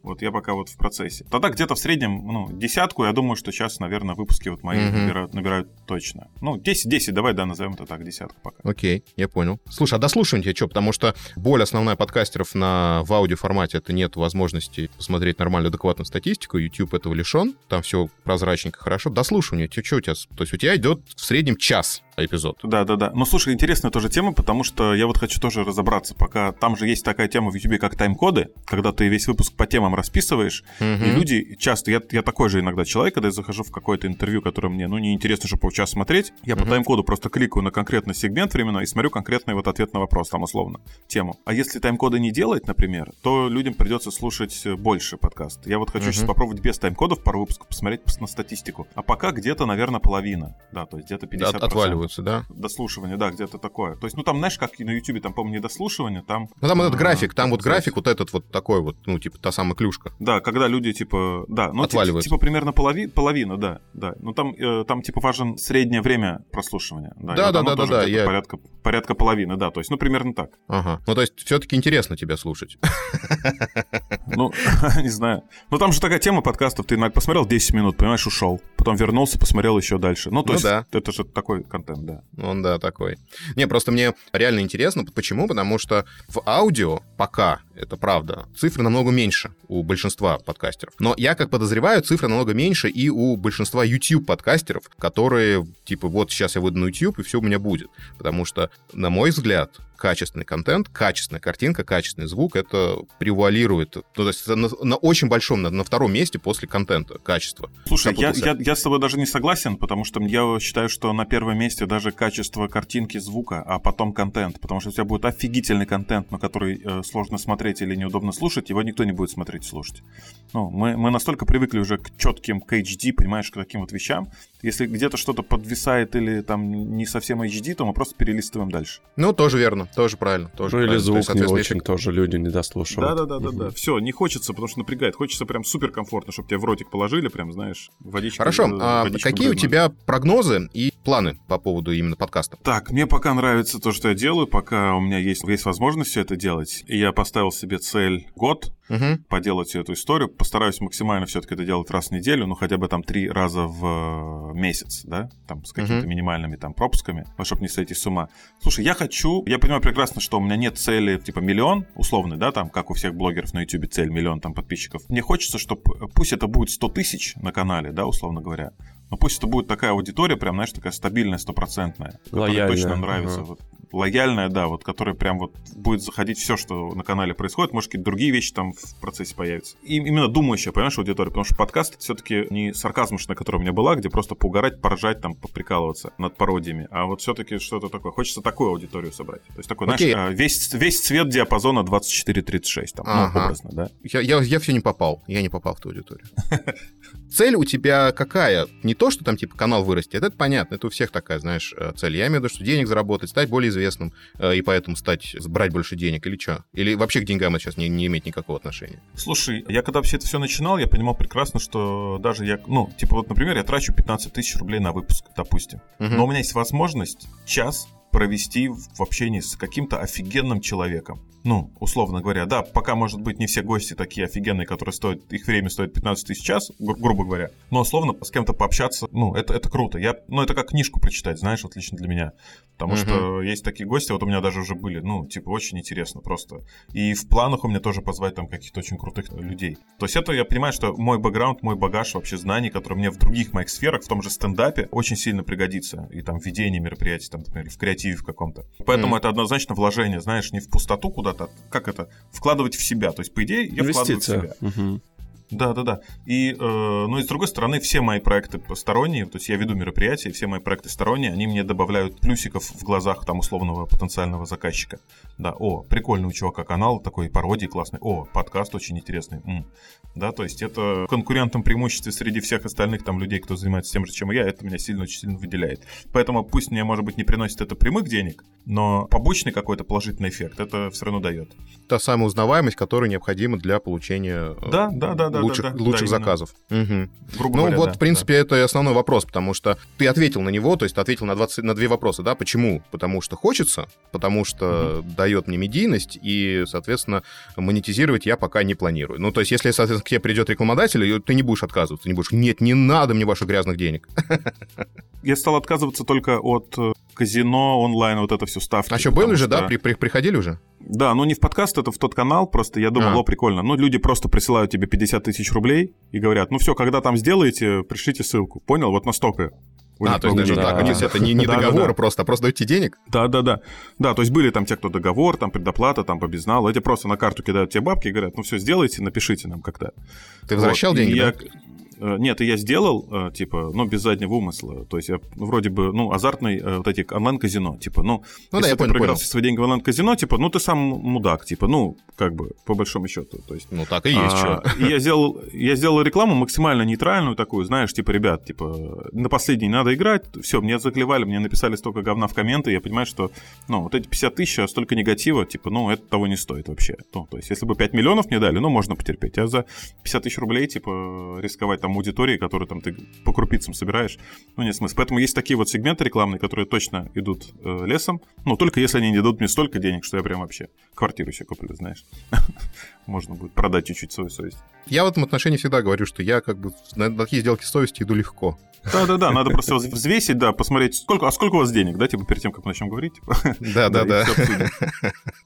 Вот я пока вот в процессе. Тогда где-то в среднем, ну, десятку, я думаю, что сейчас, наверное, выпуски вот мои Мгм. набирают, набирают точно. Ну, 10-10, давай, да, назовем это так, десятку пока. Окей, я понял. Слушай, а дослушивание что? Потому что боль основная подкастеров на, в аудиоформате — это нет возможности посмотреть нормальную, адекватную статистику. YouTube этого лишен, там все прозрачненько, хорошо. Дослушивание, что у тебя? То есть у тебя идет в среднем час эпизод. Да, да, да. Ну, слушай, интересная тоже тема, потому что я вот хочу тоже разобраться, пока там же есть такая тема в YouTube, как тайм-коды, когда ты весь выпуск по темам расписываешь, и Мгм. люди часто, я, я такой же иногда человек, когда я захожу в какое-то интервью, которое мне, ну, неинтересно, чтобы полчаса смотреть, я по Мгм. тайм-коду просто кликаю на конкретный сегмент временной и смотрю конкретный вот ответ на вопрос, там, условно, тему. А если тайм-коды не делать, например, то людям придется слушать больше подкаст. Я вот хочу Мгм. сейчас попробовать без тайм-кодов пару выпусков посмотреть пос- на статистику. А пока где-то, наверное, половина. Да, то есть где-то 50%. От- отваливаются, да? Дослушивание, да, где-то такое. То есть, ну там, знаешь, как и на Ютубе, там, по-моему, не дослушивание, там... Ну там этот график, там вот график вот этот вот такой вот, ну типа та самая клюшка. Да, когда люди, типа, да, ну, ти- Отваливаются. типа, примерно полови, половина, да, да. Ну, там, э, там, типа, важен среднее время прослушивания. Да, Да, да, да, да, да, я- Порядка, порядка половины, да, то есть, ну, примерно так. Ага. Ну то есть все-таки интересно тебя слушать. Ну, не знаю. Ну, там же такая тема подкастов, ты посмотрел 10 минут, понимаешь, ушел. Потом вернулся, посмотрел еще дальше. Ну, то Ну есть, это же такой контент, да. Он, да, такой. Не, просто мне реально интересно. Почему? Потому что в аудио пока это правда. Цифры намного меньше у большинства подкастеров. Но я как подозреваю, цифры намного меньше и у большинства YouTube-подкастеров, которые, типа, вот сейчас я выйду на YouTube, и все у меня будет. Потому что, на мой взгляд, качественный контент, качественная картинка, качественный звук, это превуалирует. Ну, то есть на, на очень большом, на, на втором месте после контента, качество. Слушай, я, я, я с тобой даже не согласен, потому что я считаю, что на первом месте даже качество картинки, звука, а потом контент. Потому что у тебя будет офигительный контент, на который э, сложно смотреть или неудобно слушать, его никто не будет смотреть и слушать. Ну, мы, мы настолько привыкли уже к четким, к HD, понимаешь, к таким вот вещам. Если где-то что-то подвисает или там не совсем HD, то мы просто перелистываем дальше. Ну, тоже верно, тоже правильно. Тоже ну или правильно. звук есть, не очень тоже люди не дослушивают. Да-да-да, да. все, не хочется, потому что напрягает. Хочется прям супер комфортно, чтобы тебя в ротик положили, прям, знаешь, водичку. Хорошо, а какие у тебя прогнозы и планы по поводу именно подкаста? Так, мне пока нравится то, что я делаю, пока у меня есть, есть возможность все это делать. И я поставил себе цель год угу. поделать всю эту историю. Постараюсь максимально все-таки это делать раз в неделю, ну хотя бы там три раза в э, месяц, да, там с какими-то угу. минимальными там пропусками, чтобы не сойти с ума. Слушай, я хочу, я понимаю прекрасно, что у меня нет цели типа миллион, условный, да, там, как у всех блогеров на YouTube цель миллион там подписчиков. Мне хочется, чтобы, пусть это будет 100 тысяч на канале, да, условно говоря, но пусть это будет такая аудитория, прям, знаешь, такая стабильная, стопроцентная, которая точно нравится. Ага. Вот, лояльная, да, вот, которая прям вот будет заходить все, что на канале происходит, может, какие-то другие вещи там в процессе появятся. И именно думающая, понимаешь, аудитория, потому что подкаст все-таки не сарказмушная, которая у меня была, где просто поугарать, поржать, там, поприкалываться над пародиями, а вот все-таки что-то такое. Хочется такую аудиторию собрать. То есть такой, Окей. знаешь, весь, весь цвет диапазона 24-36, там, ну, ага. ну, образно, да. Я, я, я все не попал, я не попал в ту аудиторию. Цель у тебя какая? Не то, что там, типа, канал вырастет, это понятно, это у всех такая, знаешь, э, цель. Я имею в виду, что денег заработать, стать более известным, э, и поэтому стать, брать больше денег, или что? Или вообще к деньгам это сейчас не, не имеет никакого отношения? Слушай, я когда вообще это все начинал, я понимал прекрасно, что даже я, ну, типа, вот, например, я трачу 15 тысяч рублей на выпуск, допустим. Угу. Но у меня есть возможность час провести в общении с каким-то офигенным человеком ну, условно говоря, да, пока, может быть, не все гости такие офигенные, которые стоят, их время стоит 15 тысяч час, гру- грубо говоря, но условно с кем-то пообщаться, ну, это, это круто. Я, ну, это как книжку прочитать, знаешь, вот лично для меня. Потому mm-hmm. что есть такие гости, вот у меня даже уже были, ну, типа, очень интересно просто. И в планах у меня тоже позвать там каких-то очень крутых людей. То есть это, я понимаю, что мой бэкграунд, мой багаж вообще знаний, которые мне в других моих сферах, в том же стендапе, очень сильно пригодится. И там в ведении мероприятий, там, например, в креативе в каком-то. Поэтому mm-hmm. это однозначно вложение, знаешь, не в пустоту куда куда-то, как это, вкладывать в себя. То есть, по идее, я вкладываю в себя. Угу. Да, да, да. И, э, ну и с другой стороны, все мои проекты сторонние, то есть я веду мероприятия, все мои проекты сторонние, они мне добавляют плюсиков в глазах там условного потенциального заказчика. Да, о, прикольный у чувака канал, такой пародии классный, о, подкаст очень интересный. М. Да, то есть это конкурентом преимуществе среди всех остальных там людей, кто занимается тем же, чем я, это меня сильно, очень сильно выделяет. Поэтому пусть мне, может быть, не приносит это прямых денег, но побочный какой-то положительный эффект это все равно дает. Та самая узнаваемость, которая необходима для получения э, да, да, да, да, лучших, да, да, лучших да, заказов. Угу. Грубо ну говоря, вот, да, в принципе, да. это и основной вопрос, потому что ты ответил на него, то есть ты ответил на, 20, на две вопроса, да, почему? Потому что хочется, потому что угу. дает мне медийность, и, соответственно, монетизировать я пока не планирую. Ну, то есть, если, соответственно, к тебе придет рекламодатель, ты не будешь отказываться, ты не будешь, нет, не надо мне ваших грязных денег. Я стал отказываться только от э, казино, онлайн, вот это все ставки. А что, были уже, да? При, при, приходили уже? Да, ну не в подкаст, это в тот канал, просто я думал, а. о, прикольно. Ну, люди просто присылают тебе 50 тысяч рублей и говорят, ну все, когда там сделаете, пришлите ссылку. Понял? Вот настолько а, то есть даже да. так, то есть это не, не договор да, да. просто, а просто даете денег? Да, да, да. Да, то есть были там те, кто договор, там предоплата, там по безналу, эти просто на карту кидают тебе бабки и говорят, ну все, сделайте, напишите нам когда. Ты возвращал вот. деньги, и да? Я... Э, нет, и я сделал, э, типа, ну, без заднего умысла. То есть я ну, вроде бы, ну, азартный э, вот эти онлайн-казино. Типа, ну, ну если да, я ты понял, проиграл понял. свои деньги в онлайн-казино, типа, ну, ты сам мудак, типа, ну, как бы, по большому счету. То есть, ну, так и есть, а, что. Я сделал, я сделал рекламу максимально нейтральную такую, знаешь, типа, ребят, типа, на последний надо играть, все, мне заклевали, мне написали столько говна в комменты, я понимаю, что, ну, вот эти 50 тысяч, а столько негатива, типа, ну, это того не стоит вообще. Ну, то есть, если бы 5 миллионов мне дали, ну, можно потерпеть, а за 50 тысяч рублей, типа, рисковать там аудитории, которую там ты по крупицам собираешь. Ну, нет смысла. Поэтому есть такие вот сегменты рекламные, которые точно идут э, лесом. Ну, только если они не дадут мне столько денег, что я прям вообще квартиру себе куплю, знаешь. Можно будет продать чуть-чуть свою совесть. Я в этом отношении всегда говорю, что я как бы на такие сделки совести иду легко. Да-да-да, надо просто взвесить, да, посмотреть, сколько, а сколько у вас денег, да, типа перед тем, как мы начнем говорить. Типа. Да-да-да.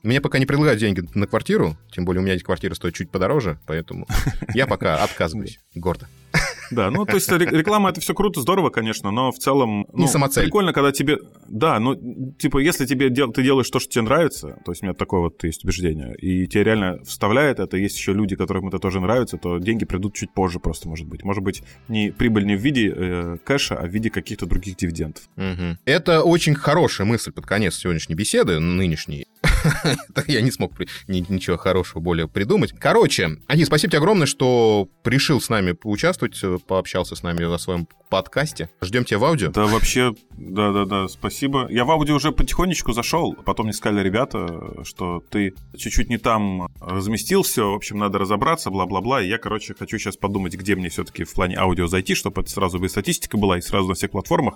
Мне пока не предлагают деньги на квартиру, тем более у меня эти квартиры стоят чуть подороже, поэтому я пока отказываюсь гордо. Да, ну то есть реклама это все круто, здорово, конечно, но в целом ну, не самоцель. Прикольно, когда тебе, да, ну типа если тебе дел... ты делаешь то, что тебе нравится, то есть у меня такое вот есть убеждение, и тебе реально вставляет это, есть еще люди, которым это тоже нравится, то деньги придут чуть позже просто, может быть, может быть не прибыль не в виде э, кэша, а в виде каких-то других дивидендов. Угу. Это очень хорошая мысль под конец сегодняшней беседы, нынешней. Я не смог ничего хорошего более придумать. Короче, Ани, спасибо тебе огромное, что решил с нами поучаствовать, э, пообщался с нами на своем подкасте. Ждем тебя в аудио. Да, вообще, да-да-да, спасибо. Я в аудио уже потихонечку зашел, потом мне сказали ребята, что ты чуть-чуть не там разместился, в общем, надо разобраться, бла-бла-бла, и я, короче, хочу сейчас подумать, где мне все-таки в плане аудио зайти, чтобы это сразу бы статистика была, и сразу на всех платформах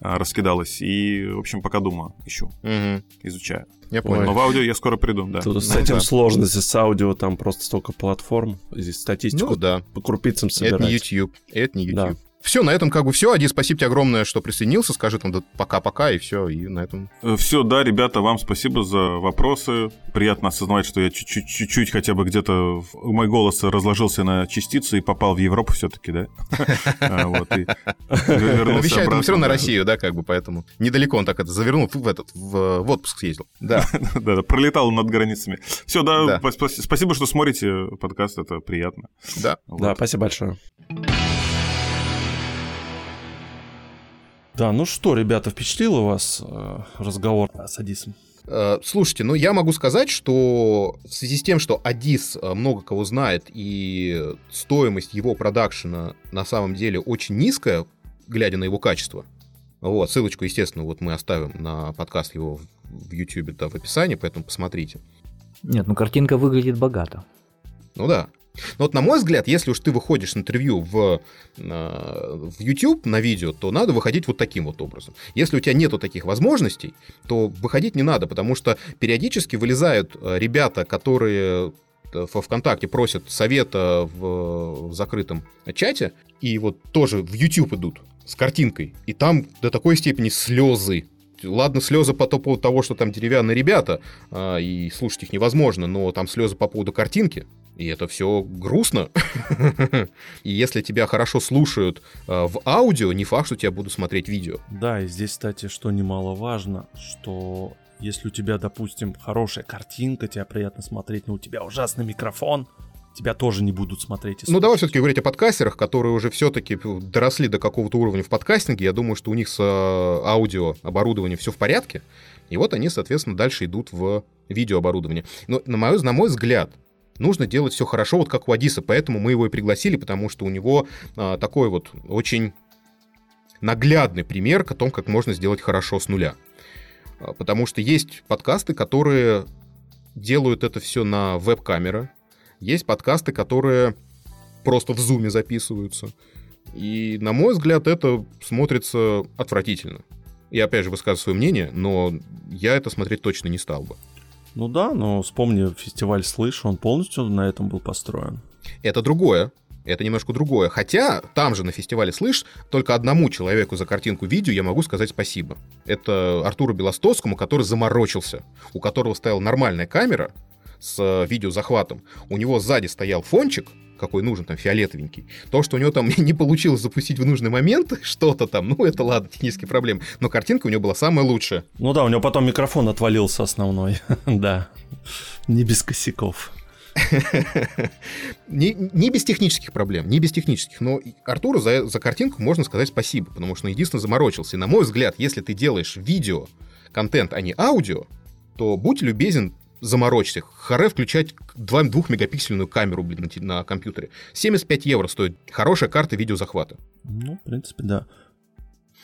а, раскидалась, и, в общем, пока думаю, ищу, угу. изучаю. Я понял. Но в аудио я скоро приду, да. Тут ну, с этим да. сложности, с аудио там просто столько платформ. Здесь статистику ну, да. по крупицам собирать. Это не YouTube, это не YouTube. Да. Все, на этом как бы все. Ади, спасибо тебе огромное, что присоединился. Скажи там да, пока-пока и все. И на этом... Э, все, да, ребята, вам спасибо за вопросы. Приятно осознавать, что я чуть-чуть хотя бы где-то... Мой голос разложился на частицы и попал в Европу все-таки, да? Вещает он все равно на Россию, да, как бы, поэтому недалеко он так это завернул в этот, в отпуск съездил. Да. Да, пролетал над границами. Все, да, спасибо, что смотрите подкаст, это приятно. Да. Да, спасибо большое. Да, ну что, ребята, впечатлил вас э, разговор с Адисом? Э, слушайте, ну я могу сказать, что в связи с тем, что Адис э, много кого знает, и стоимость его продакшена на самом деле очень низкая, глядя на его качество. Вот, ссылочку, естественно, вот мы оставим на подкаст его в YouTube, да, в описании, поэтому посмотрите. Нет, ну картинка выглядит богато. Ну да. Но вот на мой взгляд, если уж ты выходишь на интервью в, в YouTube на видео, то надо выходить вот таким вот образом. Если у тебя нету таких возможностей, то выходить не надо, потому что периодически вылезают э, ребята, которые э, во ВКонтакте просят совета в, в закрытом чате, и вот тоже в YouTube идут с картинкой, и там до такой степени слезы. Ладно, слезы по поводу того, что там деревянные ребята, а, и слушать их невозможно, но там слезы по поводу картинки. И это все грустно. И если тебя хорошо слушают э, в аудио, не факт, что тебя будут смотреть видео. Да, и здесь, кстати, что немаловажно, что если у тебя, допустим, хорошая картинка, тебя приятно смотреть, но у тебя ужасный микрофон, тебя тоже не будут смотреть. ну, давай все-таки говорить о подкастерах, которые уже все-таки доросли до какого-то уровня в подкастинге. Я думаю, что у них с э, аудио оборудованием все в порядке. И вот они, соответственно, дальше идут в видеооборудование. Но, на мой, на мой взгляд, нужно делать все хорошо, вот как у Адиса, поэтому мы его и пригласили, потому что у него а, такой вот очень наглядный пример о том, как можно сделать хорошо с нуля. А, потому что есть подкасты, которые делают это все на веб-камеры, есть подкасты, которые просто в зуме записываются. И, на мой взгляд, это смотрится отвратительно. Я, опять же, высказываю свое мнение, но я это смотреть точно не стал бы. Ну да, но вспомни фестиваль «Слышь», он полностью на этом был построен. Это другое. Это немножко другое. Хотя там же на фестивале «Слышь» только одному человеку за картинку видео я могу сказать спасибо. Это Артуру Белостовскому, который заморочился, у которого стояла нормальная камера с э, видеозахватом. У него сзади стоял фончик, какой нужен, там, фиолетовенький. То, что у него там не получилось запустить в нужный момент что-то там, ну, это ладно, технические проблемы. Но картинка у него была самая лучшая. Ну да, у него потом микрофон отвалился основной. да, не без косяков. не, не без технических проблем, не без технических, но Артуру за, за картинку можно сказать спасибо, потому что он единственно заморочился. И на мой взгляд, если ты делаешь видео, контент, а не аудио, то будь любезен, заморочься. Харе включать 2, 2-мегапиксельную камеру, блин, на, на компьютере. 75 евро стоит хорошая карта видеозахвата. Ну, в принципе, да.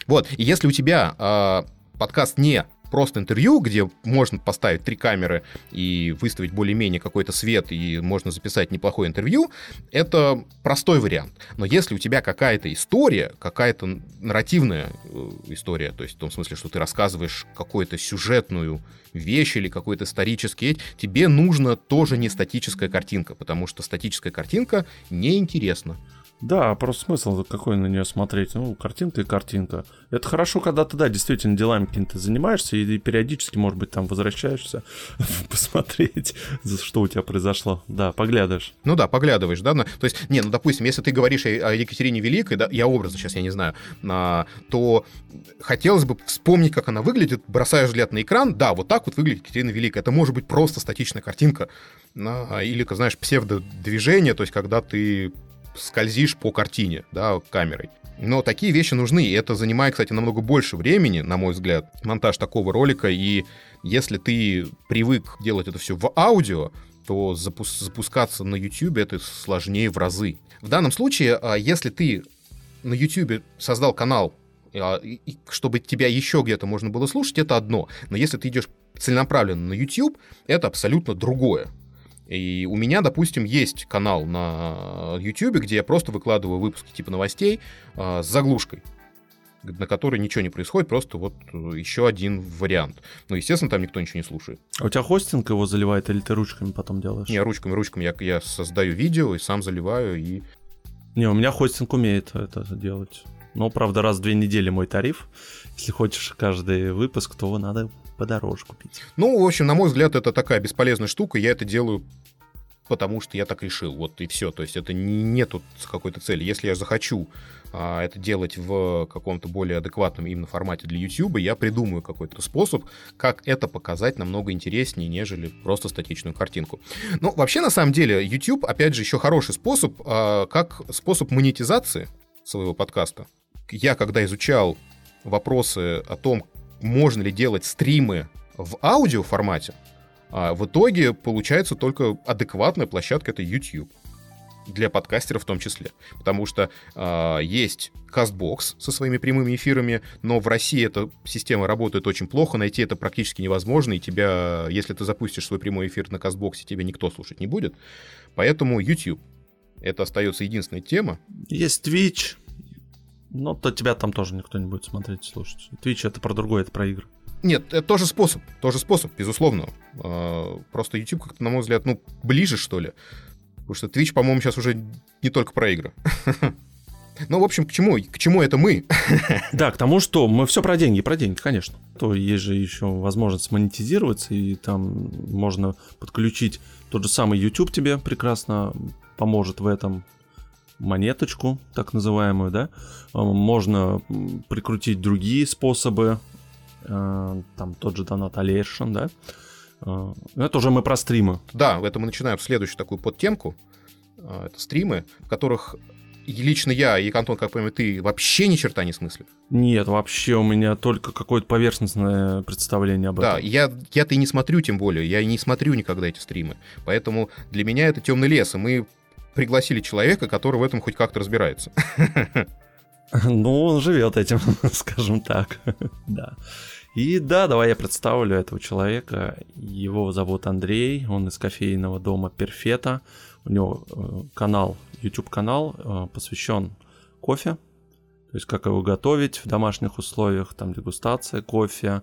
Вот, и если у тебя э, подкаст не просто интервью, где можно поставить три камеры и выставить более-менее какой-то свет, и можно записать неплохое интервью, это простой вариант. Но если у тебя какая-то история, какая-то нарративная э, история, то есть в том смысле, что ты рассказываешь какую-то сюжетную вещь или какой-то исторический, тебе нужно тоже не статическая картинка, потому что статическая картинка неинтересна. Да, просто смысл какой на нее смотреть. Ну, картинка и картинка. Это хорошо, когда ты, да, действительно делами какими-то занимаешься и периодически, может быть, там возвращаешься посмотреть, что у тебя произошло. Да, поглядываешь. Ну да, поглядываешь, да. То есть, не, ну, допустим, если ты говоришь о Екатерине Великой, да, я образно сейчас, я не знаю, то хотелось бы вспомнить, как она выглядит, бросаешь взгляд на экран, да, вот так вот выглядит Екатерина Великая. Это может быть просто статичная картинка, или, знаешь, псевдодвижение, то есть когда ты скользишь по картине, да, камерой. Но такие вещи нужны, и это занимает, кстати, намного больше времени, на мой взгляд, монтаж такого ролика, и если ты привык делать это все в аудио, то запу- запускаться на YouTube это сложнее в разы. В данном случае, а, если ты на YouTube создал канал, а, чтобы тебя еще где-то можно было слушать, это одно. Но если ты идешь целенаправленно на YouTube, это абсолютно другое. И у меня, допустим, есть канал на YouTube, где я просто выкладываю выпуски типа новостей э, с заглушкой на которой ничего не происходит, просто вот э, еще один вариант. Ну, естественно, там никто ничего не слушает. А у тебя хостинг его заливает или ты ручками потом делаешь? Не, ручками, ручками я, я создаю видео и сам заливаю, и... Не, у меня хостинг умеет это делать. Но, правда, раз в две недели мой тариф. Если хочешь каждый выпуск, то надо подороже купить. Ну, в общем, на мой взгляд, это такая бесполезная штука. Я это делаю потому что я так решил, вот и все. То есть это нету какой-то цели. Если я захочу а, это делать в каком-то более адекватном именно формате для YouTube, я придумаю какой-то способ, как это показать намного интереснее, нежели просто статичную картинку. Ну, вообще, на самом деле, YouTube, опять же, еще хороший способ, а, как способ монетизации своего подкаста. Я, когда изучал вопросы о том, можно ли делать стримы в аудио формате, а в итоге получается только адекватная площадка это YouTube для подкастеров в том числе. Потому что э, есть CastBox со своими прямыми эфирами, но в России эта система работает очень плохо, найти это практически невозможно, и тебя, если ты запустишь свой прямой эфир на CastBox, тебя никто слушать не будет. Поэтому YouTube. Это остается единственная тема. Есть Twitch, но то тебя там тоже никто не будет смотреть, слушать. Twitch это про другое, это про игры. Нет, это тоже способ, тоже способ, безусловно. А, просто YouTube как-то, на мой взгляд, ну, ближе, что ли. Потому что Twitch, по-моему, сейчас уже не только про игры. Ну, в общем, к чему? К чему это мы? Да, к тому, что мы все про деньги, про деньги, конечно. То есть же еще возможность монетизироваться, и там можно подключить тот же самый YouTube тебе прекрасно поможет в этом монеточку, так называемую, да. А, можно прикрутить другие способы Э, там тот же Донат Алешин, да. Э, это уже мы про стримы. Да, это мы начинаем следующую такую подтемку. Э, это стримы, в которых лично я и Антон, как понимаю, ты вообще ни черта не смыслишь. Нет, вообще у меня только какое-то поверхностное представление об этом. Да, я, я-то и не смотрю тем более, я не смотрю никогда эти стримы. Поэтому для меня это темный лес, и мы пригласили человека, который в этом хоть как-то разбирается. Ну, он живет этим, скажем так. да. И да, давай я представлю этого человека. Его зовут Андрей, он из кофейного дома Перфета. У него э, канал, YouTube канал, э, посвящен кофе. То есть как его готовить в домашних условиях, там дегустация кофе,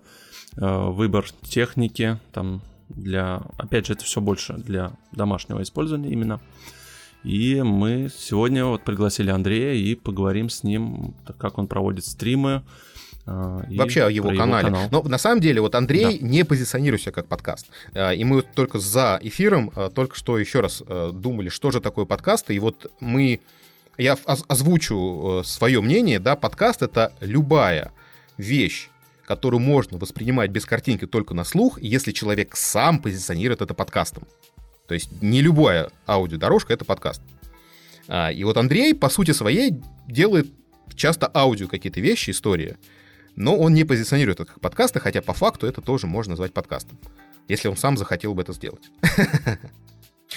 э, выбор техники, там для, опять же, это все больше для домашнего использования именно. И мы сегодня вот пригласили Андрея и поговорим с ним, как он проводит стримы, а, Вообще о его канале. Его канал. Но на самом деле вот Андрей да. не позиционирует себя как подкаст. А, и мы только за эфиром а, только что еще раз думали, что же такое подкаст. И вот мы... Я озвучу свое мнение, да, подкаст — это любая вещь, которую можно воспринимать без картинки только на слух, если человек сам позиционирует это подкастом. То есть не любая аудиодорожка — это подкаст. И вот Андрей, по сути своей, делает часто аудио какие-то вещи, истории — но он не позиционирует это как подкасты, хотя по факту это тоже можно назвать подкастом, если он сам захотел бы это сделать.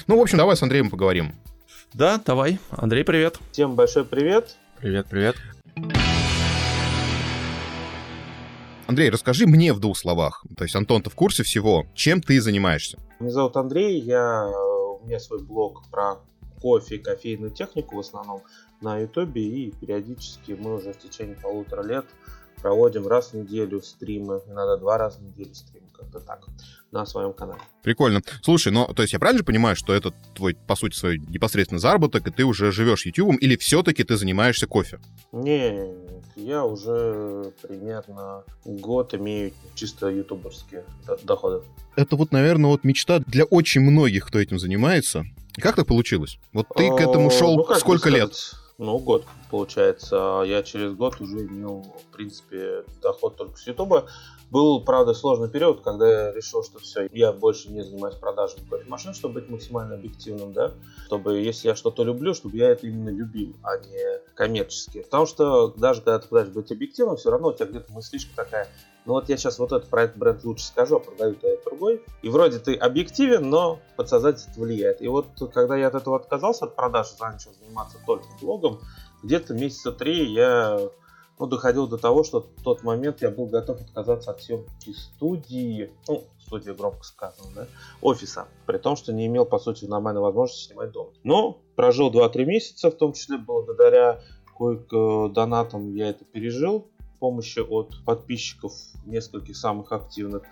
Ну, в общем, давай с Андреем поговорим. Да, давай. Андрей, привет. Всем большой привет. Привет, привет. Андрей, расскажи мне в двух словах. То есть Антон-то в курсе всего. Чем ты занимаешься? Меня зовут Андрей, я, у меня свой блог про кофе и кофейную технику в основном на ютубе и периодически мы уже в течение полутора лет проводим раз в неделю стримы, иногда два раза в неделю стримы, как-то так, на своем канале. Прикольно. Слушай, ну, то есть я правильно понимаю, что это твой, по сути, свой непосредственный заработок, и ты уже живешь ютубом, или все-таки ты занимаешься кофе? Не, я уже примерно год имею чисто ютуберские доходы. Это вот, наверное, вот мечта для очень многих, кто этим занимается. Как так получилось? Вот ты к этому шел ну, сколько лет? Ну, год, получается. Я через год уже имел, в принципе, доход только с Ютуба. Был, правда, сложный период, когда я решил, что все, я больше не занимаюсь продажей кофемашин, чтобы быть максимально объективным, да, чтобы, если я что-то люблю, чтобы я это именно любил, а не коммерчески. Потому что даже когда ты пытаешься быть объективным, все равно у тебя где-то мыслишка такая, ну вот я сейчас вот этот про этот бренд лучше скажу, а продаю то этот другой. И вроде ты объективен, но подсознательно это влияет. И вот когда я от этого отказался, от продаж, начал заниматься только блогом, где-то месяца три я ну, доходил до того, что в тот момент я был готов отказаться от съемки студии, ну, студии громко сказано, да, офиса, при том, что не имел, по сути, нормальной возможности снимать дом. Но прожил 2-3 месяца, в том числе благодаря кое донатам я это пережил, помощи от подписчиков нескольких самых активных.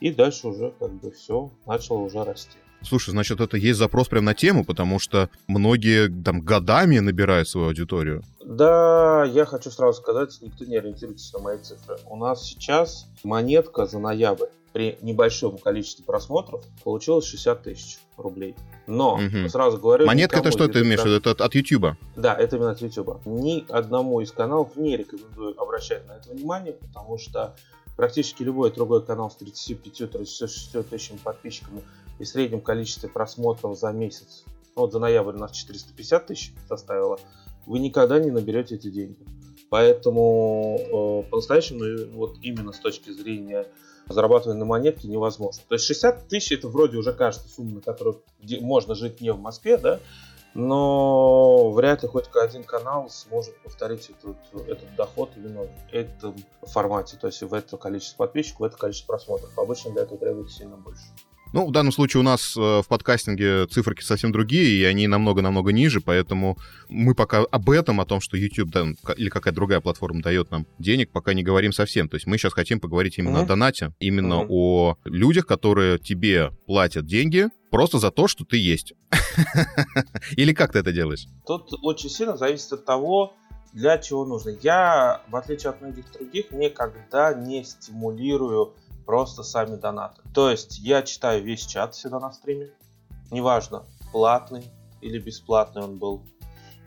И дальше уже как бы все начало уже расти. Слушай, значит, это есть запрос прямо на тему, потому что многие там годами набирают свою аудиторию. Да, я хочу сразу сказать, никто не ориентируется на мои цифры. У нас сейчас монетка за ноябрь при небольшом количестве просмотров получилось 60 тысяч рублей. Но, угу. сразу говорю... Монетка это что ты имеешь в виду? Это от YouTube? Да, это именно от YouTube. Ни одному из каналов не рекомендую обращать на это внимание, потому что практически любой другой канал с 35-36 тысячами подписчиками и среднем количестве просмотров за месяц, ну, вот за ноябрь у нас 450 тысяч составило, вы никогда не наберете эти деньги. Поэтому э, по-настоящему, вот именно с точки зрения зарабатывания на монетке невозможно. То есть 60 тысяч это вроде уже кажется сумма, на которую можно жить не в Москве, да, но вряд ли хоть один канал сможет повторить этот, этот доход именно в этом формате, то есть в это количество подписчиков, в это количество просмотров. Обычно для этого требуется сильно больше. Ну, в данном случае у нас э, в подкастинге циферки совсем другие, и они намного-намного ниже, поэтому мы пока об этом, о том, что YouTube да, или какая-то другая платформа дает нам денег, пока не говорим совсем. То есть мы сейчас хотим поговорить именно mm-hmm. о донате, именно mm-hmm. о людях, которые тебе платят деньги просто за то, что ты есть. Или как ты это делаешь? Тут очень сильно зависит от того, для чего нужно. Я, в отличие от многих других, никогда не стимулирую просто сами донаты. То есть я читаю весь чат всегда на стриме, неважно, платный или бесплатный он был.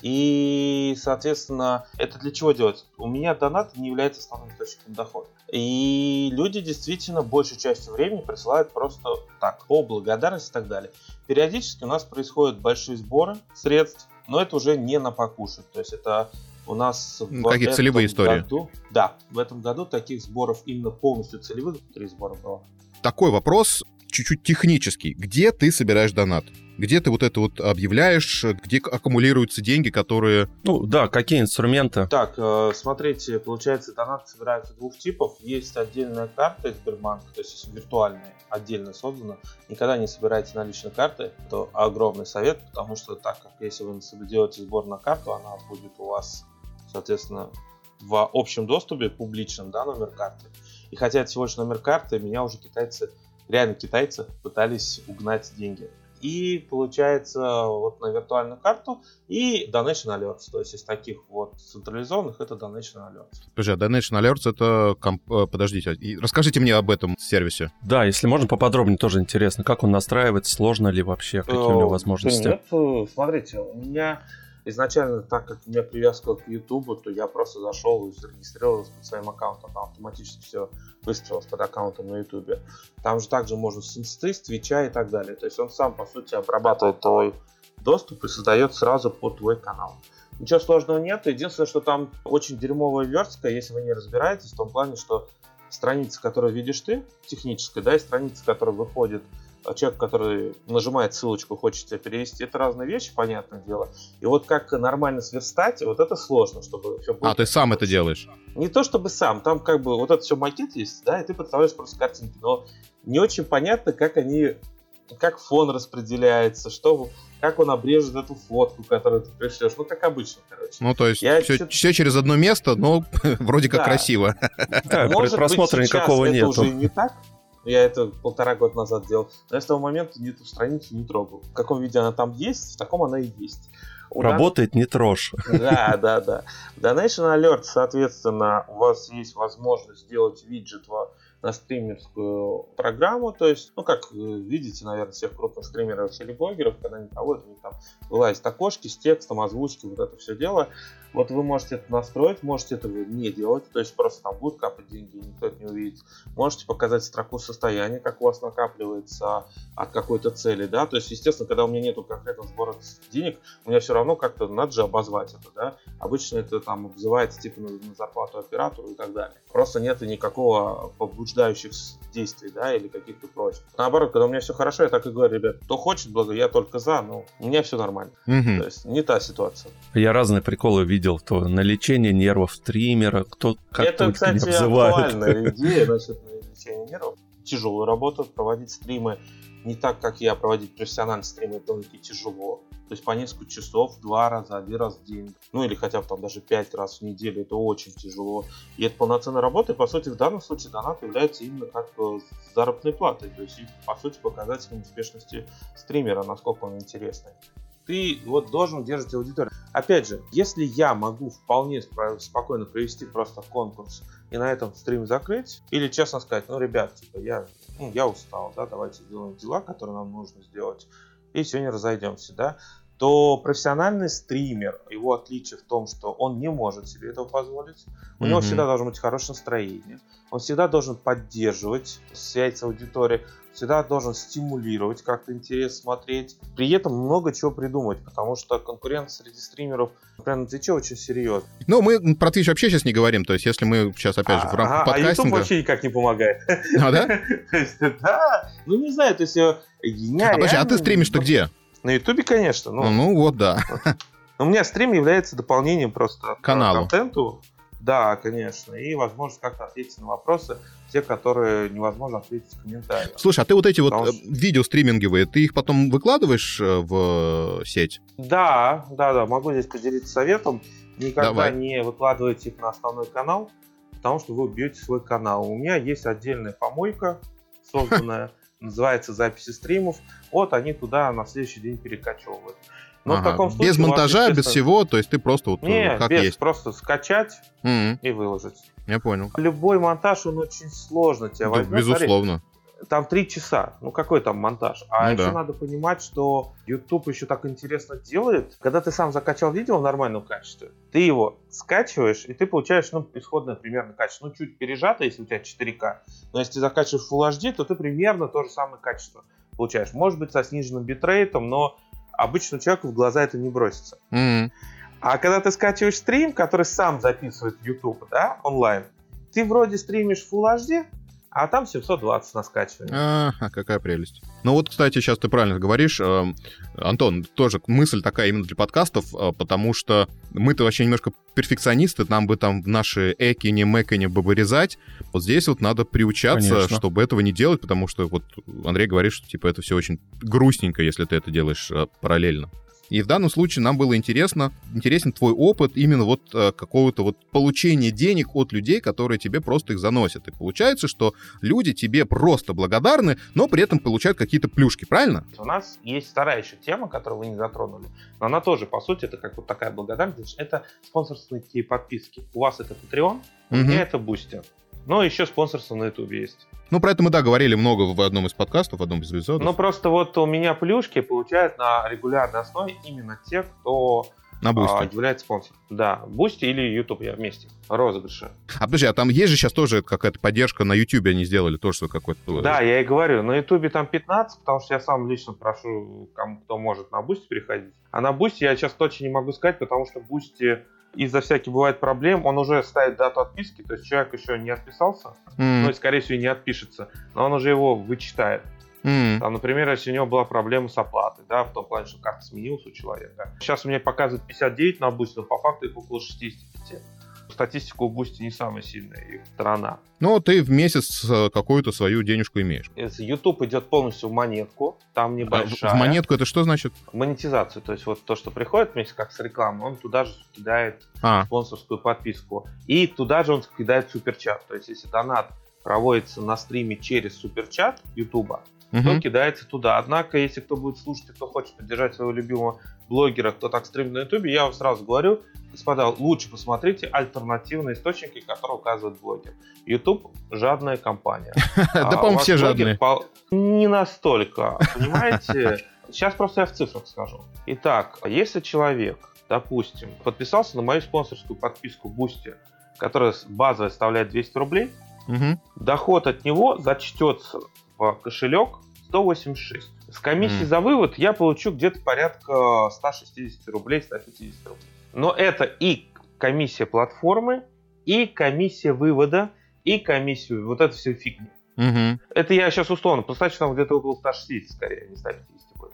И, соответственно, это для чего делать? У меня донат не является основным источником дохода. И люди действительно большей частью времени присылают просто так, по благодарности и так далее. Периодически у нас происходят большие сборы средств, но это уже не на покушать. То есть это у нас в Какие целевые истории? Году, да, в этом году таких сборов именно полностью целевых три сбора было. Такой вопрос чуть-чуть технический. Где ты собираешь донат? Где ты вот это вот объявляешь, где аккумулируются деньги, которые... Ну да, какие инструменты? Так, э, смотрите, получается, донат собирается двух типов. Есть отдельная карта из Сбербанка, то есть виртуальная, отдельно создана. Никогда не собирайте наличные карты, это огромный совет, потому что так как если вы делаете сбор на карту, она будет у вас соответственно, в общем доступе, публичном, да, номер карты. И хотя это всего лишь номер карты, меня уже китайцы, реально китайцы, пытались угнать деньги. И получается вот на виртуальную карту и Donation Alerts. То есть из таких вот централизованных это Donation Alerts. Подожди, а Donation Alerts это... Комп... Э, подождите, расскажите мне об этом сервисе. Да, если можно поподробнее, тоже интересно. Как он настраивается, сложно ли вообще, какие у него э, возможности? Нет, э, смотрите, у меня Изначально, так как у меня привязка к YouTube, то я просто зашел и зарегистрировался под своим аккаунтом. Там автоматически все выстроилось под аккаунтом на YouTube. Там же также можно с инсты, с твича и так далее. То есть он сам, по сути, обрабатывает твой доступ и создает сразу под твой канал. Ничего сложного нет. Единственное, что там очень дерьмовая верстка, если вы не разбираетесь, в том плане, что страница, которую видишь ты, техническая, да, и страница, которая выходит человек, который нажимает ссылочку, хочет тебя перевести, это разные вещи, понятное дело. И вот как нормально сверстать, вот это сложно, чтобы все было. А, ты сам это делаешь? Не то чтобы сам, там как бы вот это все макет есть, да, и ты подставляешь просто картинки, но не очень понятно, как они, как фон распределяется, что как он обрежет эту фотку, которую ты пришлешь. Ну, как обычно, короче. Ну, то есть я все, чё... все через одно место, но вроде как да. красиво. Да, Может просмотра быть, никакого это нету. уже не так. Я это полтора года назад делал. Но я с того момента эту страницу не трогал. В каком виде она там есть, в таком она и есть. У Работает, нас... не трожь. Да, да, да. Donation Alert, соответственно, у вас есть возможность сделать виджет на стримерскую программу. То есть, ну, как видите, наверное, всех крупных стримеров или блогеров, когда они проводят, у них там вылазят окошки с текстом, озвучки, вот это все дело. Вот вы можете это настроить, можете этого не делать, то есть просто там будут капать деньги, никто это не увидит. Можете показать строку состояния, как у вас накапливается от какой-то цели, да, то есть, естественно, когда у меня нету конкретного сбора денег, у меня все равно как-то надо же обозвать это, да. Обычно это там обзывается типа на, на зарплату оператору и так далее. Просто нет никакого побуждающих действий, да, или каких-то просьб. Наоборот, когда у меня все хорошо, я так и говорю, ребят, кто хочет, благо, я только за, но у меня все нормально. Угу. То есть не та ситуация. Я разные приколы видел то на лечение нервов стримера, кто как Это, кстати, актуальная идея насчет лечения нервов. Тяжелую работу, проводить стримы не так, как я, проводить профессиональные стримы, это довольно тяжело. То есть по несколько часов, два раза, один раз в день. Ну или хотя бы там даже пять раз в неделю. Это очень тяжело. И это полноценная работа. И по сути в данном случае донат является именно как э, заработной платой. То есть по сути показателем успешности стримера, насколько он интересный ты вот должен держать аудиторию. Опять же, если я могу вполне спокойно провести просто конкурс и на этом стрим закрыть, или честно сказать, ну, ребят, типа, я, ну, я устал, да, давайте сделаем дела, которые нам нужно сделать, и сегодня разойдемся, да, то профессиональный стример, его отличие в том, что он не может себе этого позволить. У mm-hmm. него всегда должно быть хорошее настроение. Он всегда должен поддерживать связь с аудиторией, всегда должен стимулировать как-то интерес смотреть. При этом много чего придумать, потому что конкуренция среди стримеров прям на Твиче очень серьезно. Ну, мы про Twitch вообще сейчас не говорим, то есть если мы сейчас опять же в рамках ага, подкастинга... А YouTube вообще никак не помогает. А, да? Да, ну не знаю, то есть... Э, а, подожди, а ты стримишь-то где? На Ютубе, конечно. Ну, ну вот, да. У меня стрим является дополнением просто каналу. контенту. Да, конечно. И возможность как-то ответить на вопросы, те, которые невозможно ответить в комментариях. Слушай, а ты вот эти Потому вот что... видео стриминговые, ты их потом выкладываешь э, в сеть? Да, да, да. Могу здесь поделиться советом. Никогда Давай. не выкладывайте их на основной канал, потому что вы убьете свой канал. У меня есть отдельная помойка, созданная называется записи стримов. Вот они туда на следующий день перекачивают. Но ага. в таком случае без монтажа, вас, без всего, то есть ты просто вот не, как без, есть. просто скачать mm-hmm. и выложить. Я понял. Любой монтаж, он очень сложно тебя возьмет. Безусловно. Смотри, там три часа. Ну какой там монтаж? А ну, еще да. надо понимать, что YouTube еще так интересно делает. Когда ты сам закачал видео в нормальном качестве, ты его скачиваешь, и ты получаешь, ну, исходное примерно качество. Ну, чуть пережато, если у тебя 4К. Но если ты закачиваешь Full HD, то ты примерно то же самое качество получаешь. Может быть, со сниженным битрейтом, но обычному человеку в глаза это не бросится. Mm-hmm. А когда ты скачиваешь стрим, который сам записывает YouTube, да, онлайн, ты вроде стримишь Full HD, а там 720 на скачивание. А, какая прелесть. Ну вот, кстати, сейчас ты правильно говоришь, э, Антон, тоже мысль такая именно для подкастов, э, потому что мы-то вообще немножко перфекционисты, нам бы там в наши экине, мэкине бы вырезать. Вот здесь вот надо приучаться, Конечно. чтобы этого не делать, потому что вот Андрей говорит, что типа это все очень грустненько, если ты это делаешь э, параллельно. И в данном случае нам было интересно, интересен твой опыт именно вот э, какого-то вот получения денег от людей, которые тебе просто их заносят. И получается, что люди тебе просто благодарны, но при этом получают какие-то плюшки, правильно? У нас есть вторая еще тема, которую вы не затронули. Но она тоже, по сути, это как вот такая благодарность. Это спонсорские подписки. У вас это Patreon, у меня это Boosty. Но еще спонсорство на YouTube есть. Ну, про это мы, да, говорили много в одном из подкастов, в одном из эпизодов. Ну, просто вот у меня плюшки получают на регулярной основе именно те, кто на Бусти. А, является спонсором. Да, Бусти или YouTube я вместе. Розыгрыши. А подожди, а там есть же сейчас тоже какая-то поддержка на YouTube они сделали тоже что какой-то. Да, я и говорю, на YouTube там 15, потому что я сам лично прошу, кому кто может на Бусти переходить. А на Бусти я сейчас точно не могу сказать, потому что Бусти из-за всяких бывает проблем, он уже ставит дату отписки, то есть человек еще не отписался, м. ну и скорее всего не отпишется, но он уже его вычитает. М. Там, например, если у него была проблема с оплатой, да, в том плане, что карта сменилась у человека. Сейчас у меня показывает 59 на но по факту их около 65. Статистика у Бусти не самая сильная их сторона. Но ты в месяц э, какую-то свою денежку имеешь. YouTube идет полностью в монетку, там А в- небольшая В монетку это что значит? монетизацию. То есть вот то, что приходит вместе как с рекламой, он туда же кидает А, спонсорскую подписку. И туда же он кидает суперчат. То есть если донат проводится на стриме через суперчат Ютуба, то мгм. кидается туда. Однако, если кто будет слушать и кто хочет поддержать своего любимого блогера, кто так стримит на Ютубе, я вам сразу говорю, господа, лучше посмотрите альтернативные источники, которые указывает блогер. Ютуб жадная компания. Да, А по-моему, все жадные. Не настолько, понимаете? Сейчас просто я в цифрах скажу. Итак, если человек, допустим, подписался на мою спонсорскую подписку Boosty, которая базовая составляет 200 рублей, Мгм. доход от него зачтется в кошелек 186. С комиссией Мгм. за вывод я получу где-то порядка 160 рублей, 150 рублей. Но это и комиссия платформы, и комиссия вывода, и комиссию, вот это все фигня. Мгм. Это я сейчас условно, поставьте там где-то около 160 скорее, не 150 будет.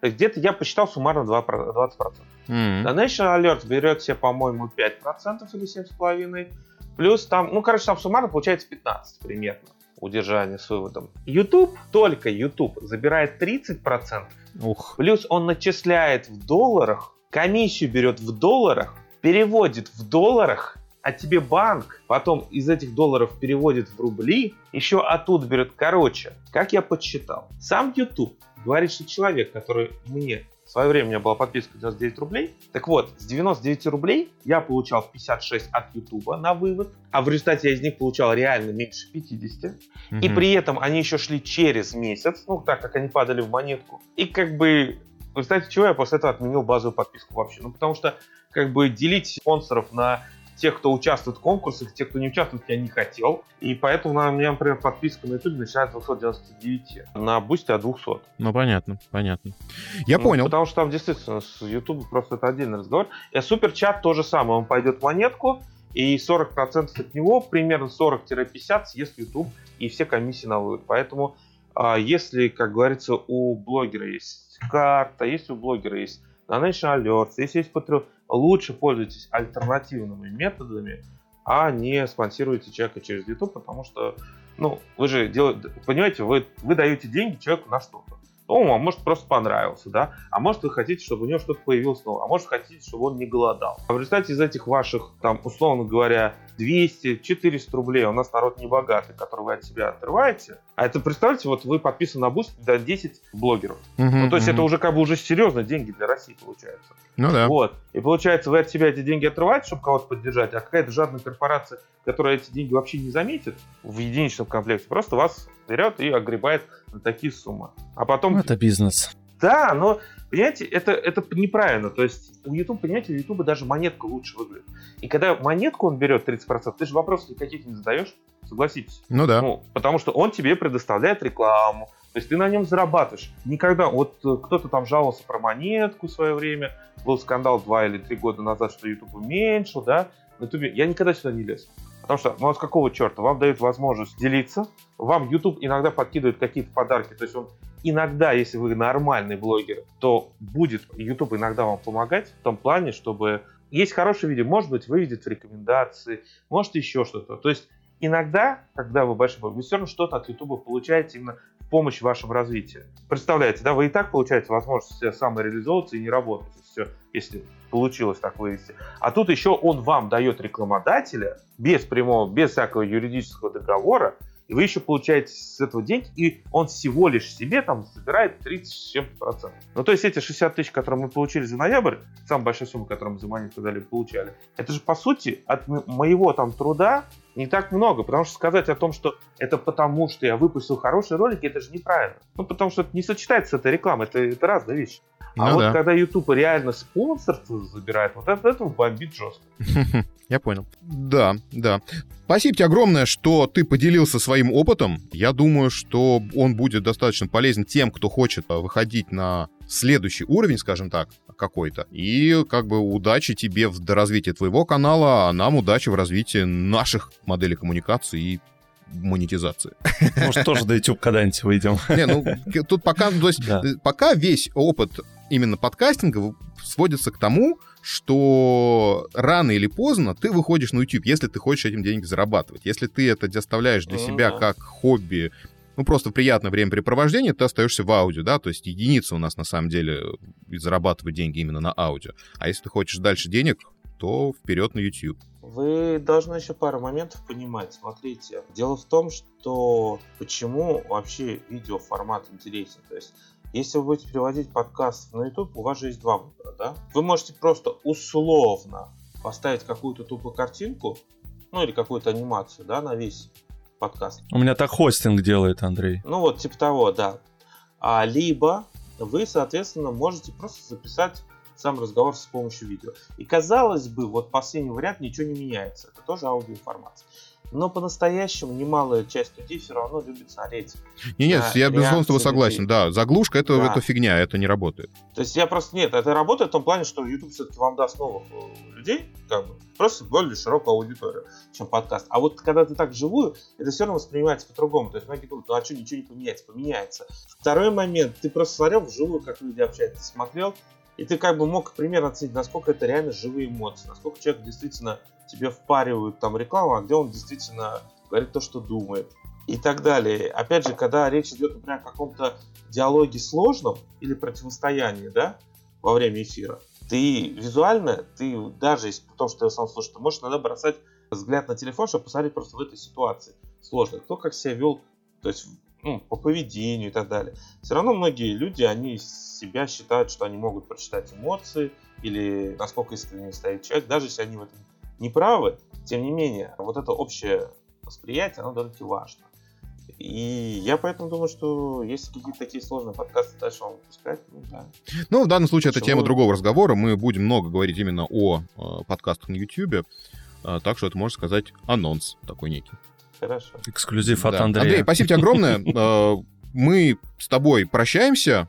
То есть где-то я посчитал суммарно 2 про- 20%. М. Donation Alert берет себе, по-моему, 5% или 7,5%. Плюс там, ну, короче, там суммарно получается 15 примерно удержание с выводом. YouTube, только YouTube забирает 30%, Ух. плюс он начисляет в долларах, комиссию берет в долларах, переводит в долларах, а тебе банк потом из этих долларов переводит в рубли, еще оттуда берет. Короче, как я подсчитал, сам YouTube говорит, что человек, который мне свое время у меня была подписка 99 рублей. Так вот, с 99 рублей я получал 56 от YouTube на вывод, а в результате я из них получал реально меньше 50. И Мгм. при этом они еще шли через месяц, ну, так как они падали в монетку. И как бы, вы знаете, чего я после этого отменил базовую подписку вообще? Ну, потому что, как бы, делить спонсоров на тех, кто участвует в конкурсах, тех, кто не участвует, я не хотел. И поэтому у меня, например, подписка на YouTube начинается с 299, на Бусте от 200. Ну, понятно, понятно. Я Ну, понял. Потому что там действительно с YouTube просто это отдельный разговор. И суперчат то же самое. Он пойдет монетку, и 40% от него, примерно 40-50 съест YouTube и все комиссии на вывод. Поэтому а, если, как говорится, у блогера есть карта, если у блогера есть Donation Alerts, если есть Patreon, лучше пользуйтесь альтернативными методами, а не спонсируйте человека через YouTube, потому что, ну, вы же делаете, понимаете, вы, вы даете деньги человеку на что-то. Ну, а может просто понравился, да? А может вы хотите, чтобы у него что-то появилось новое, а может хотите, чтобы он не голодал. А в результате из этих ваших, там, условно говоря, 200-400 рублей, у нас народ не богатый, который вы от себя отрываете, а это, представьте, вот вы подписаны на Бусти до 10 блогеров. Ну, то есть это уже как бы уже серьезно деньги для России получается. Ну да. Вот. И получается, вы от себя эти деньги отрываете, чтобы кого-то поддержать, а какая-то жадная корпорация, которая эти деньги вообще не заметит в единичном комплекте, просто вас берет и огребает на такие суммы. А потом... Ну, это бизнес. Да, но, понимаете, это, это неправильно. То есть у YouTube, понимаете, у YouTube даже монетка лучше выглядит. И когда монетку он берет 30%, ты же вопросов никаких не задаешь, согласитесь. Ну да. Ну, потому что он тебе предоставляет рекламу, то есть ты на нем зарабатываешь. Никогда, вот э, кто-то там жаловался про монетку в свое время, был скандал два или три года назад, что YouTube уменьшил, да, на YouTube. Я никогда сюда не лез. Потому что, ну а с какого черта? Вам дают возможность делиться, вам YouTube иногда подкидывает какие-то подарки, то есть он иногда, если вы нормальный блогер, то будет YouTube иногда вам помогать в том плане, чтобы есть хорошее видео, может быть, выведет в рекомендации, может еще что-то. То есть иногда, когда вы большой блогер, вы все равно что-то от YouTube получаете именно в помощь вашему развитию. Представляете, да, вы и так получаете возможность самореализовываться и не работать, все, если получилось так вывести. А тут еще он вам дает рекламодателя без прямого, без всякого юридического договора, и вы еще получаете с этого деньги, и он всего лишь себе там забирает 30 с чем-то процентов. Ну, то есть эти 60 тысяч, которые мы получили за ноябрь, самая большая сумма, которую мы за монетку дали, получали, это же, по сути, от моего там труда не так много, потому что сказать о том, что это потому, что я выпустил хорошие ролики, это же неправильно. Ну, потому что это не сочетается с этой рекламой, это, это разные вещи. А Ну вот да. когда YouTube реально спонсорство забирает, вот это, это бомбит жестко. Я понял. Да, да. Спасибо тебе огромное, что ты поделился своим опытом. Я думаю, что он будет достаточно полезен тем, кто хочет а, выходить на следующий уровень, скажем так, какой-то. И как бы удачи тебе в развитии твоего канала, а нам удачи в развитии наших моделей коммуникации и монетизации. Может, тоже до YouTube когда-нибудь выйдем. Не, ну, тут пока, то есть, Да. э, пока весь опыт именно подкастинга сводится к тому, что рано или поздно ты выходишь на YouTube, если ты хочешь этим деньги зарабатывать. Если ты это оставляешь для Ну себя как хобби, ну, просто приятное времяпрепровождение, ты остаешься в аудио, да, то есть единица у нас на самом деле э, зарабатывает деньги именно на аудио. А если ты хочешь дальше денег, то вперед на YouTube. Вы должны еще пару моментов понимать. Смотрите, дело в том, что почему вообще видеоформат интересен. То есть, если вы будете переводить подкаст на YouTube, у вас же есть два выбора, да? Вы можете просто условно поставить какую-то тупую картинку, ну или какую-то анимацию, да, на весь подкаст. У меня так хостинг делает, Андрей. Ну вот, типа того, да. А либо вы, соответственно, можете просто записать сам разговор с помощью видео. И казалось бы, вот последний вариант ничего не меняется. Это тоже аудиоинформация. Но по-настоящему немалая часть людей все равно любит смотреть. Не, нет, я безусловно с тобой согласен. людей. Да, заглушка это, Да. это фигня, это не работает. То есть я просто... Нет, это работает в том плане, что YouTube все-таки вам даст новых э, людей, как бы, просто более широкую аудиторию, чем подкаст. А вот когда ты так вживую, это все равно воспринимается по-другому. То есть многие думают, ну а что, ничего не поменяется? Поменяется. Второй момент, ты просто смотрел вживую, как люди общаются, смотрел, и ты как бы мог примерно оценить, насколько это реально живые эмоции, насколько человек действительно тебе впаривает там рекламу, а где он действительно говорит то, что думает и так далее. Опять же, когда речь идет, например, о каком-то диалоге сложном или противостоянии, да, во время эфира, ты визуально, ты даже если том, что ты сам слушаешь, ты можешь иногда бросать взгляд на телефон, чтобы посмотреть просто в этой ситуации сложно. Кто как себя вел, то есть ну, по поведению и так далее. Все равно многие люди, они себя считают, что они могут прочитать эмоции или насколько искренне стоит человек, даже если они в этом не правы, тем не менее, вот это общее восприятие, оно довольно-таки важно. И я поэтому думаю, что если какие-то такие сложные подкасты дальше вам выпускать, ну да. Ну, в данном случае это Почему? тема другого разговора. Мы будем много говорить именно о э, подкастах на YouTube. Э, так что это, можно сказать, анонс такой некий. Хорошо. Эксклюзив от Да. Андрея. Андрей, спасибо тебе огромное. Э, Мы с тобой прощаемся,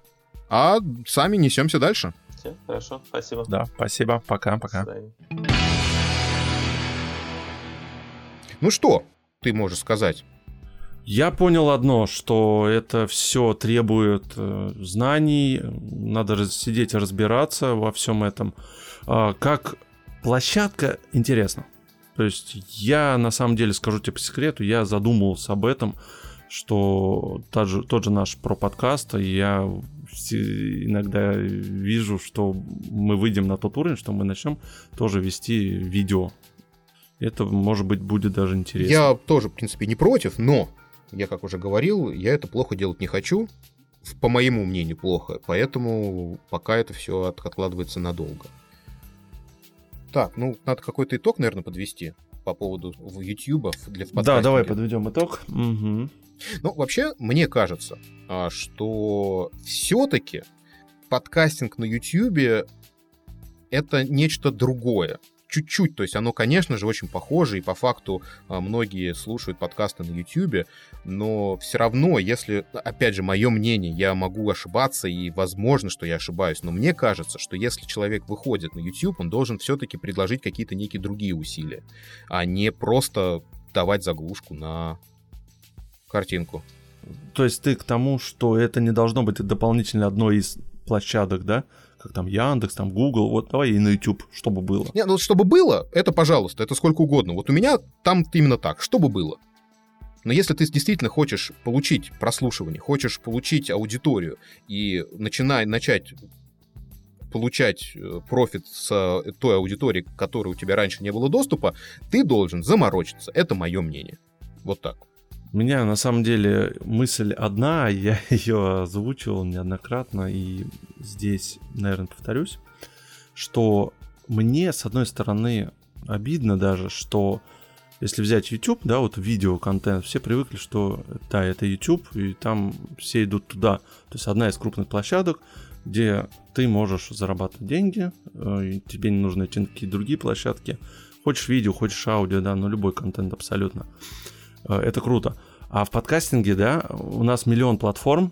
а сами несемся дальше. Все, хорошо, спасибо. Да, спасибо. Пока-пока. Ну что ты можешь сказать? Я понял одно, что это все требует э, знаний, надо раз- сидеть и разбираться во всем этом. А, как площадка интересно. То есть я на самом деле скажу тебе по секрету, я задумывался об этом, что тот же, тот же наш про подкаст, я иногда вижу, что мы выйдем на тот уровень, что мы начнем тоже вести видео. Это, может быть, будет даже интересно. Я тоже, в принципе, не против, но я, как уже говорил, я это плохо делать не хочу. По моему мнению, плохо. Поэтому пока это все откладывается надолго. Так, ну, надо какой-то итог, наверное, подвести по поводу YouTube для в Да, давай подведем итог. Мгм. Ну, вообще, мне кажется, а, что все-таки подкастинг на YouTube это нечто другое. Чуть-чуть, то есть оно, конечно же, очень похоже, и по факту а, многие слушают подкасты на YouTube, но все равно, если, опять же, мое мнение, я могу ошибаться, и возможно, что я ошибаюсь, но мне кажется, что если человек выходит на YouTube, он должен все-таки предложить какие-то некие другие усилия, а не просто давать заглушку на картинку. То есть ты к тому, что это не должно быть дополнительно одной из площадок, да? Как там Яндекс, там Google, вот давай и на YouTube, чтобы было. Не, ну чтобы было, это пожалуйста, это сколько угодно. Вот у меня там именно так, чтобы было. Но если ты действительно хочешь получить прослушивание, хочешь получить аудиторию и начинай, начать получать э, профит с э, той аудитории, которой у тебя раньше не было доступа, ты должен заморочиться. Это мое мнение. Вот так. Меня на самом деле мысль одна, я ее озвучивал неоднократно и здесь, наверное, повторюсь, что мне, с одной стороны, обидно даже, что если взять YouTube, да, вот видеоконтент, все привыкли, что да, это YouTube, и там все идут туда. То есть одна из крупных площадок, где ты можешь зарабатывать деньги, э, тебе не на какие-то другие площадки. Хочешь видео, хочешь аудио, да, но любой контент абсолютно. Э, Это круто. А в подкастинге, да, у нас миллион платформ,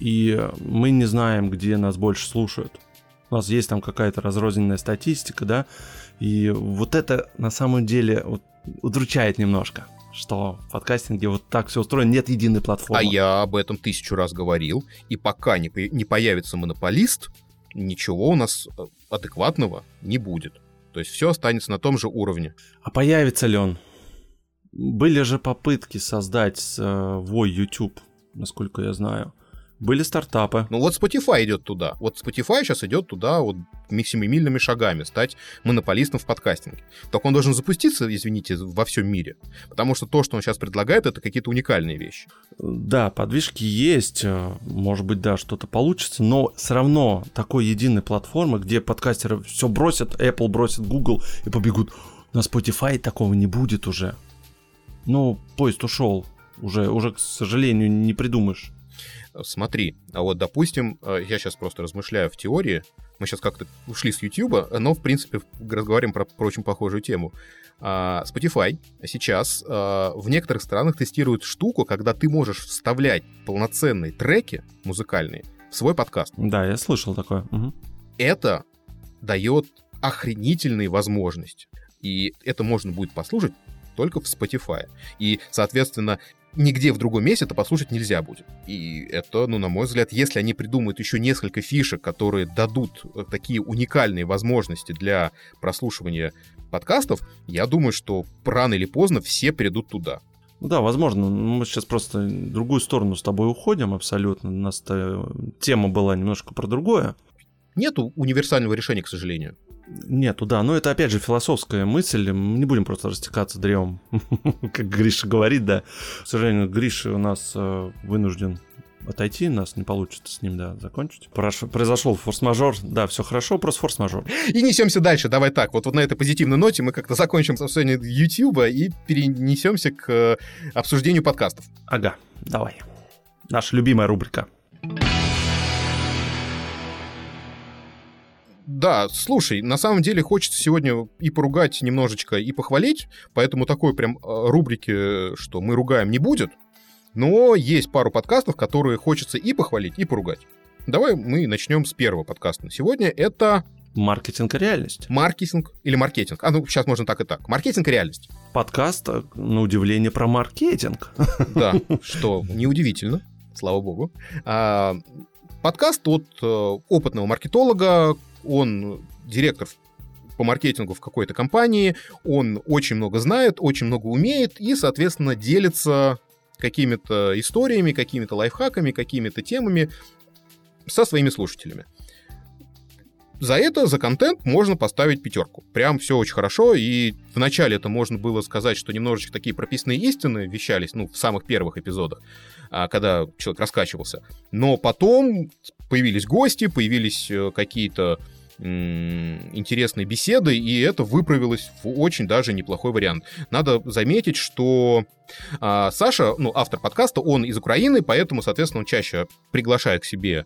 и мы не знаем, где нас больше слушают. У нас есть там какая-то разрозненная статистика, да, и вот это на самом деле вот удручает немножко. что в подкастинге вот так все устроено, нет единой платформы. А я об этом тысячу раз говорил, и пока не, не появится монополист, ничего у нас э, адекватного не будет. То есть все останется на том же уровне. А появится ли он? Были же попытки создать свой YouTube, насколько я знаю. Были стартапы. Ну вот Spotify идет туда. Вот Spotify сейчас идет туда вот семимильными шагами, стать монополистом в подкастинге. Так он должен запуститься, извините, во всем мире. Потому что то, что он сейчас предлагает, это какие-то уникальные вещи. Да, подвижки есть. Э, может быть, да, что-то получится. Но все равно такой единой платформы, где подкастеры все бросят, Apple бросит, Google и побегут. На Spotify такого не будет уже. Ну, поезд ушел. Уже, уже, к сожалению, не придумаешь смотри, а вот, допустим, э, я сейчас просто размышляю в теории, мы сейчас как-то ушли с YouTube, но, в принципе, разговариваем про, про очень похожую тему. А, Spotify сейчас а, в некоторых странах тестирует штуку, когда ты можешь вставлять полноценные треки музыкальные в свой подкаст. Да, я слышал такое. Угу. Это дает охренительные возможности. И это можно будет послушать только в Spotify. И, соответственно, нигде в другом месте это послушать нельзя будет. И это, ну, на мой взгляд, если они придумают еще несколько фишек, которые дадут э, такие уникальные возможности для прослушивания подкастов, я думаю, что рано или поздно все перейдут туда. Ну да, возможно. Мы сейчас просто в другую сторону с тобой уходим абсолютно. У нас тема была немножко про другое. Нету универсального решения, к сожалению. Нету, да. Но это, опять же, философская мысль. Мы не будем просто растекаться древом, как Гриша говорит, да. К сожалению, Гриша у нас э, вынужден отойти, нас не получится с ним, да, закончить. Произошел форс-мажор, да, все хорошо, просто форс-мажор. И несемся дальше, давай так, вот, вот на этой позитивной ноте мы как-то закончим обсуждение YouTube и перенесемся к э, обсуждению подкастов. Ага, давай. Наша любимая рубрика. Да, слушай, на самом деле хочется сегодня и поругать немножечко, и похвалить, поэтому такой прям э, рубрики, что мы ругаем, не будет. Но есть пару подкастов, которые хочется и похвалить, и поругать. Давай мы начнем с первого подкаста на сегодня. Это Маркетинг и реальность. Маркетинг или маркетинг. А ну, сейчас можно так и так. Маркетинг и реальность. Подкаст, э, на удивление, про маркетинг. Да, что неудивительно, слава богу. А, подкаст от э, опытного маркетолога, он директор по маркетингу в какой-то компании, он очень много знает, очень много умеет и, соответственно, делится какими-то историями, какими-то лайфхаками, какими-то темами со своими слушателями. За это, за контент можно поставить пятерку. Прям все очень хорошо, и вначале это можно было сказать, что немножечко такие прописанные истины вещались, ну, в самых первых эпизодах, а, когда человек раскачивался. Но потом появились гости, появились э, какие-то интересные беседы, и это выправилось в очень даже неплохой вариант. Надо заметить, что а, Саша, ну, автор подкаста, он из Украины, поэтому, соответственно, он чаще приглашает к себе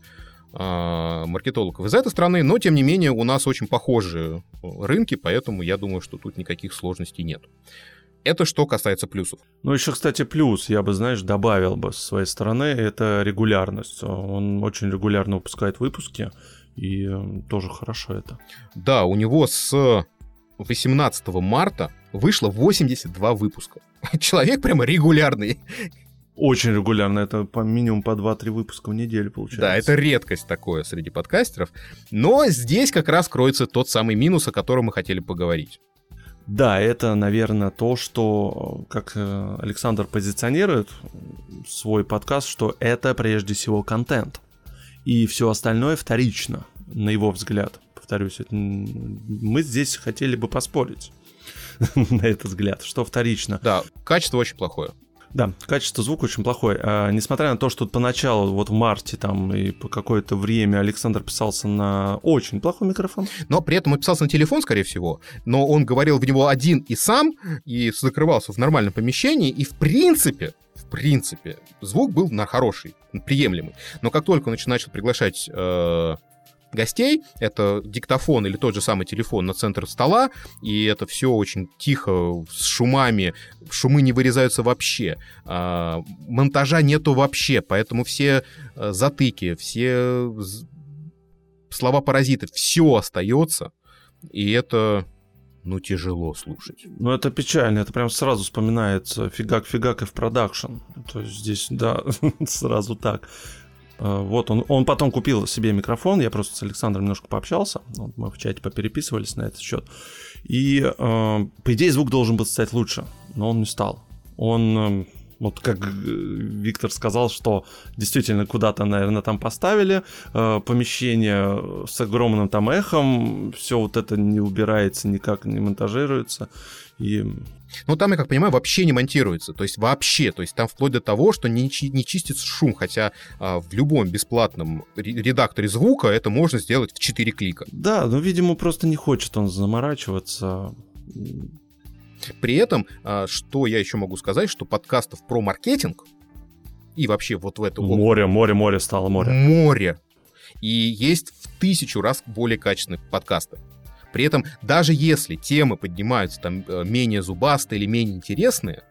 а, маркетологов из этой страны, но, тем не менее, у нас очень похожие рынки, поэтому я думаю, что тут никаких сложностей нет. Это что касается плюсов. Ну, еще, кстати, плюс, я бы, знаешь, добавил бы с своей стороны, это регулярность. Он очень регулярно выпускает выпуски, и э, тоже хорошо это. Да, у него с 18 марта вышло 82 выпуска. Человек прямо регулярный. Очень регулярно, это по минимум по 2-3 выпуска в неделю получается. Да, это редкость такое среди подкастеров. Но здесь как раз кроется тот самый минус, о котором мы хотели поговорить. Да, это, наверное, то, что, как э, Александр позиционирует свой подкаст, что это прежде всего контент. И все остальное вторично, на его взгляд. Повторюсь, это, мы здесь хотели бы поспорить на этот взгляд, что вторично. Да, качество очень плохое. Да, качество звука очень плохое. А, несмотря на то, что поначалу, вот в марте там и по какое-то время Александр писался на очень плохой микрофон. Но при этом он писался на телефон, скорее всего. Но он говорил в него один и сам, и закрывался в нормальном помещении, и в принципе, в принципе, звук был на хороший, приемлемый. Но как только он начал приглашать э, гостей. Это диктофон или тот же самый телефон на центр стола, и это все очень тихо, с шумами. Шумы не вырезаются вообще. А, монтажа нету вообще, поэтому все э, затыки, все слова паразиты, все остается. И это ну тяжело слушать. Ну это печально, это прям сразу вспоминается фигак-фигак и в продакшн. То есть здесь, да, сразу так. А, вот он, он потом купил себе микрофон, я просто с Александром немножко пообщался, мы в чате попереписывались на этот счет. И, э, по идее, звук должен был стать лучше, но он не стал. Он эм, вот как э, Виктор сказал, что действительно куда-то, наверное, там поставили э, помещение с огромным там эхом, все вот это не убирается, никак не монтажируется. И... Ну, там, я как понимаю, вообще не монтируется. То есть вообще. То есть там вплоть до того, что не, не чистится шум. Хотя а, в любом бесплатном редакторе звука это можно сделать в 4 клика. Да, ну, видимо, просто не хочет он заморачиваться. При этом, а, что я еще могу сказать, что подкастов про маркетинг и вообще вот в эту... Море, море, море стало море. Море. И есть в тысячу раз более качественные подкасты. При этом, даже если темы поднимаются там э, менее зубастые или менее интересные,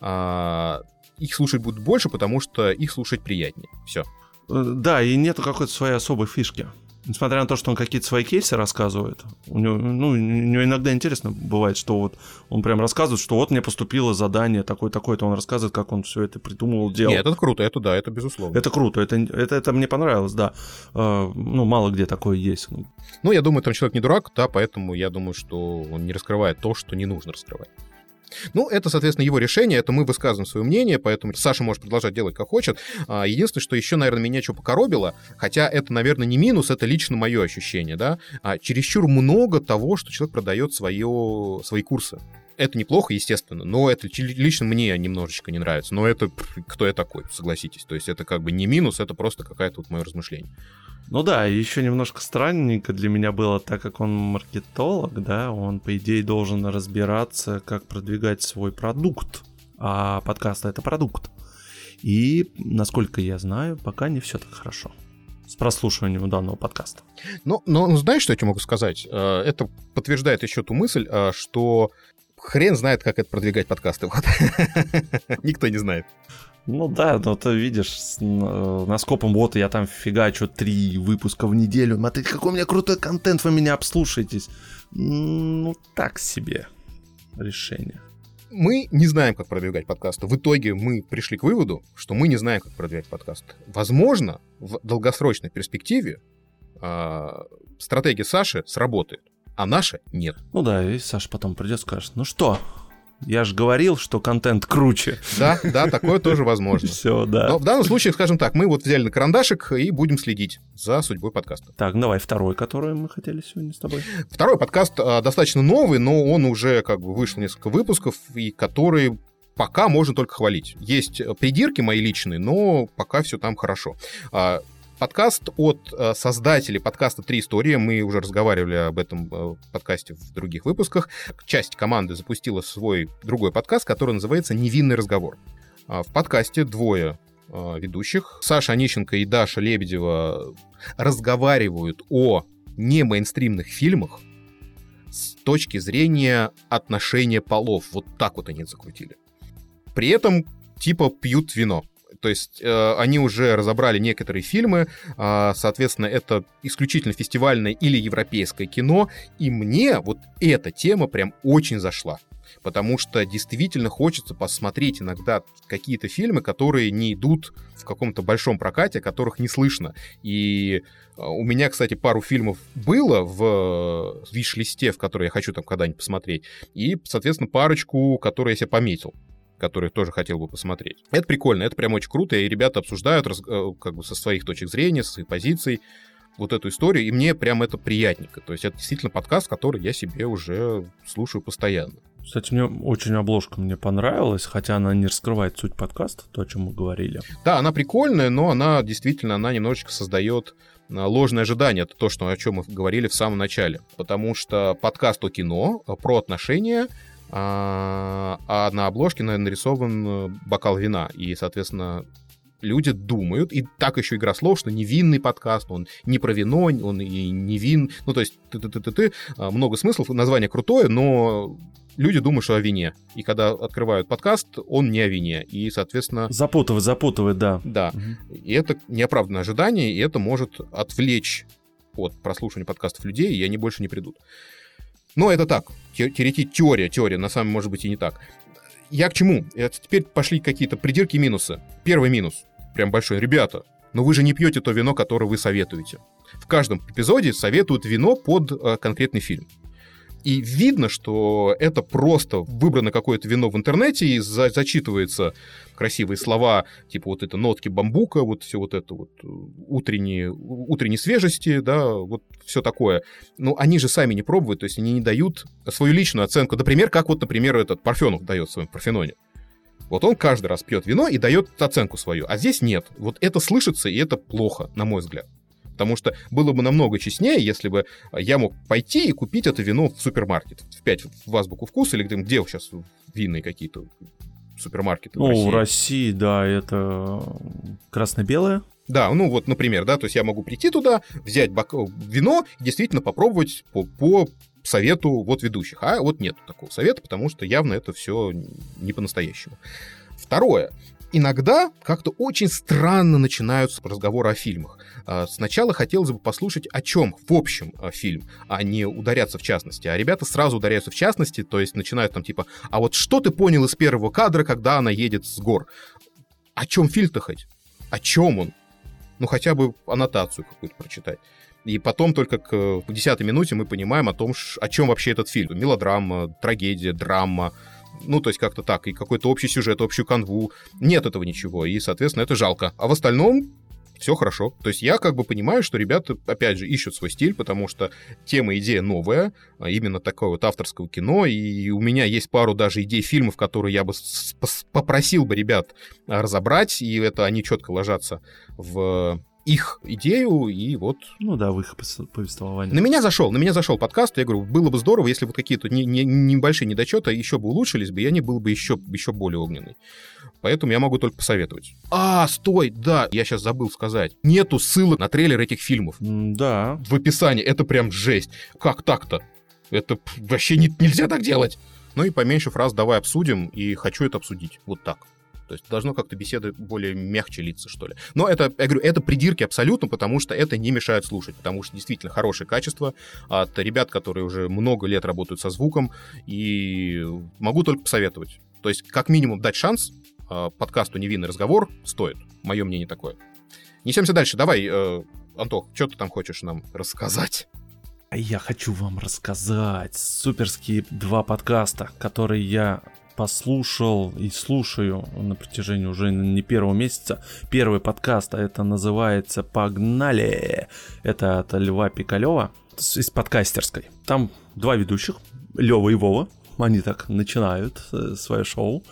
а, их слушать будут больше, потому что их слушать приятнее. Все. Э, да, и нету какой-то своей особой фишки. Несмотря на то, что он какие-то свои кейсы рассказывает, у него, ну, у него иногда интересно бывает, что вот он прям рассказывает, что вот мне поступило задание такое-такое-то, он рассказывает, как он все это придумывал, делал. Нет, это круто, это да, это безусловно. Это круто, это, это, это мне понравилось, да. Uh, ну, мало где такое есть. Ну, я думаю, там человек не дурак, да, поэтому я думаю, что он не раскрывает то, что не нужно раскрывать. Ну, это, соответственно, его решение, это мы высказываем свое мнение, поэтому Саша может продолжать делать как хочет. А, единственное, что еще, наверное, меня что покоробило, хотя это, наверное, не минус, это лично мое ощущение, да, а чересчур много того, что человек продает свое, свои курсы. Это неплохо, естественно, но это лично мне немножечко не нравится. Но это кто я такой, согласитесь. То есть это как бы не минус, это просто какое-то вот мое размышление. Ну да, еще немножко странненько для меня было, так как он маркетолог, да, он, по идее, должен разбираться, как продвигать свой продукт. А подкаст — это продукт. И, насколько я знаю, пока не все так хорошо с прослушиванием данного подкаста. Ну, но ну, знаешь, что я тебе могу сказать? Э, это подтверждает еще ту мысль, э, что хрен знает, как это продвигать подкасты. Никто не знает. Ну да, но ты видишь, с, на скопом вот я там фигачу три выпуска в неделю. Смотрите, какой у меня крутой контент, вы меня обслушаетесь. Ну, так себе решение. Мы не знаем, как продвигать подкасты. В итоге мы пришли к выводу, что мы не знаем, как продвигать подкасты. Возможно, в долгосрочной перспективе э, стратегия Саши сработает, а наша нет. Ну да, и Саша потом придет и скажет, ну что, я же говорил, что контент круче. Да, да, такое тоже возможно. Все, да. Но в данном случае, скажем так, мы вот взяли на карандашик и будем следить за судьбой подкаста. Так, давай второй, который мы хотели сегодня с тобой. Второй подкаст а, достаточно новый, но он уже как бы вышел несколько выпусков, и который пока можно только хвалить. Есть придирки мои личные, но пока все там хорошо. А, Подкаст от э, создателей подкаста «Три истории». Мы уже разговаривали об этом э, подкасте в других выпусках. Часть команды запустила свой другой подкаст, который называется «Невинный разговор». А в подкасте двое э, ведущих, Саша Онищенко и Даша Лебедева, разговаривают о не мейнстримных фильмах с точки зрения отношения полов. Вот так вот они закрутили. При этом типа пьют вино. То есть э, они уже разобрали некоторые фильмы, э, соответственно, это исключительно фестивальное или европейское кино, и мне вот эта тема прям очень зашла. Потому что действительно хочется посмотреть иногда какие-то фильмы, которые не идут в каком-то большом прокате, которых не слышно. И э, у меня, кстати, пару фильмов было в виш-листе, в которые я хочу там когда-нибудь посмотреть. И, соответственно, парочку, которые я себе пометил которые тоже хотел бы посмотреть. Это прикольно, это прям очень круто, и ребята обсуждают раз, э, как бы со своих точек зрения, со своих позиций вот эту историю, и мне прям это приятненько. То есть это действительно подкаст, который я себе уже слушаю постоянно. Кстати, мне очень обложка мне понравилась, хотя она не раскрывает суть подкаста, то, о чем мы говорили. Да, она прикольная, но она действительно, она немножечко создает э, ложное ожидание, это то, что, о чем мы говорили в самом начале. Потому что подкаст о кино, э, про отношения, а, а на обложке нарисован э, бокал вина. И, соответственно, люди думают, и так еще игра слов, что невинный подкаст, он не про вино, он и не вин, ну, то есть ты-ты-ты-ты, а, много смыслов, название крутое, но люди думают, что о вине. И когда открывают подкаст, он не о вине. И, соответственно... Запутывает, запутывает, да. Да. Угу. И это неоправданное ожидание, и это может отвлечь от прослушивания подкастов людей, и они больше не придут. Но это так, теория, теория, на самом может быть, и не так. Я к чему? Это теперь пошли какие-то придирки минусы. Первый минус, прям большой. Ребята, но вы же не пьете то вино, которое вы советуете. В каждом эпизоде советуют вино под э, конкретный фильм. И видно, что это просто выбрано какое-то вино в интернете, и за зачитывается красивые слова, типа вот это нотки бамбука, вот все вот это вот э, утренние, утренней свежести, да, вот все такое. Но они же сами не пробуют, то есть они не дают свою личную оценку. Например, как вот, например, этот Парфенов дает в своем Парфеноне. Вот он каждый раз пьет вино и дает оценку свою, а здесь нет. Вот это слышится, и это плохо, на мой взгляд. Потому что было бы намного честнее, если бы я мог пойти и купить это вино в супермаркет. В 5 в азбуку вкуса или где, где сейчас винные какие-то супермаркеты ну, в России. в России, да, это красно-белое. Да, ну вот, например, да, то есть я могу прийти туда, взять бак... вино и действительно попробовать по, по совету вот ведущих. А вот нет такого совета, потому что явно это все не по-настоящему. Второе иногда как-то очень странно начинаются разговоры о фильмах. А, сначала хотелось бы послушать о чем в общем а, фильм, а не ударяться в частности. А ребята сразу ударяются в частности, то есть начинают там типа, а вот что ты понял из первого кадра, когда она едет с гор? О чем фильм-то хоть? О чем он? Ну хотя бы аннотацию какую-то прочитать. И потом только к десятой минуте мы понимаем о том, о чем вообще этот фильм. Мелодрама, трагедия, драма, ну, то есть как-то так, и какой-то общий сюжет, общую канву. Нет этого ничего, и, соответственно, это жалко. А в остальном все хорошо. То есть я как бы понимаю, что ребята, опять же, ищут свой стиль, потому что тема, идея новая, а именно такое вот авторского кино, и у меня есть пару даже идей фильмов, которые я бы попросил бы ребят разобрать, и это они четко ложатся в их идею, и вот... Ну да, в их повествование. На меня зашел, на меня зашел подкаст, я говорю, было бы здорово, если вот какие-то не, не, небольшие недочеты еще бы улучшились бы, и они был бы еще, еще более огненный. Поэтому я могу только посоветовать. А, стой, да, я сейчас забыл сказать. Нету ссылок на трейлер этих фильмов. Да. В описании, это прям жесть. Как так-то? Это вообще не, нельзя так делать. Ну и поменьше фраз давай обсудим, и хочу это обсудить. Вот так. То есть должно как-то беседы более мягче литься, что ли. Но это, я говорю, это придирки абсолютно, потому что это не мешает слушать, потому что действительно хорошее качество от ребят, которые уже много лет работают со звуком, и могу только посоветовать. То есть как минимум дать шанс а, подкасту «Невинный разговор» стоит. Мое мнение такое. Несемся дальше. Давай, э, Антох, что ты там хочешь нам рассказать? Я хочу вам рассказать суперские два подкаста, которые я послушал и слушаю на протяжении уже не первого месяца. Первый подкаст, а это называется «Погнали!» Это от Льва Пикалева из подкастерской. Там два ведущих, Лева и Вова. Они так начинают э, свое шоу.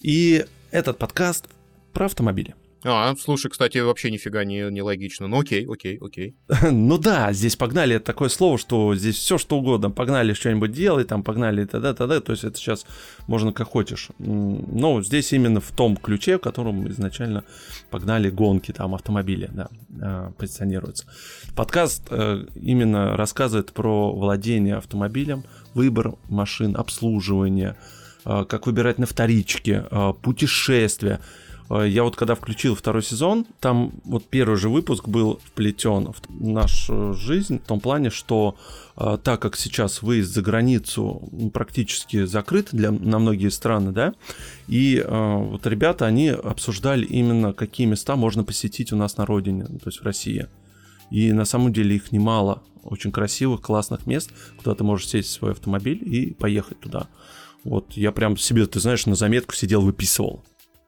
И этот подкаст про автомобили. А, слушай, кстати, вообще нифига не, не логично. Ну окей, окей, окей. ну да, здесь погнали это такое слово, что здесь все что угодно. Погнали что-нибудь делать, там погнали т.д. т.д. То есть это сейчас можно как хочешь. Но здесь именно в том ключе, в котором изначально погнали гонки, там автомобили, да, а, позиционируются. Подкаст э, именно рассказывает про владение автомобилем, выбор машин, обслуживание, э, как выбирать на вторичке, э, путешествия. Э, я вот когда включил второй сезон, там вот первый же выпуск был вплетен в нашу жизнь в том плане, что э, так как сейчас выезд за границу практически закрыт для, на многие страны, да, и э, вот ребята, они обсуждали именно, какие места можно посетить у нас на родине, то есть в России. И на самом деле их немало, очень красивых, классных мест, куда ты можешь сесть в свой автомобиль и поехать туда. Вот я прям себе, ты знаешь, на заметку сидел, выписывал.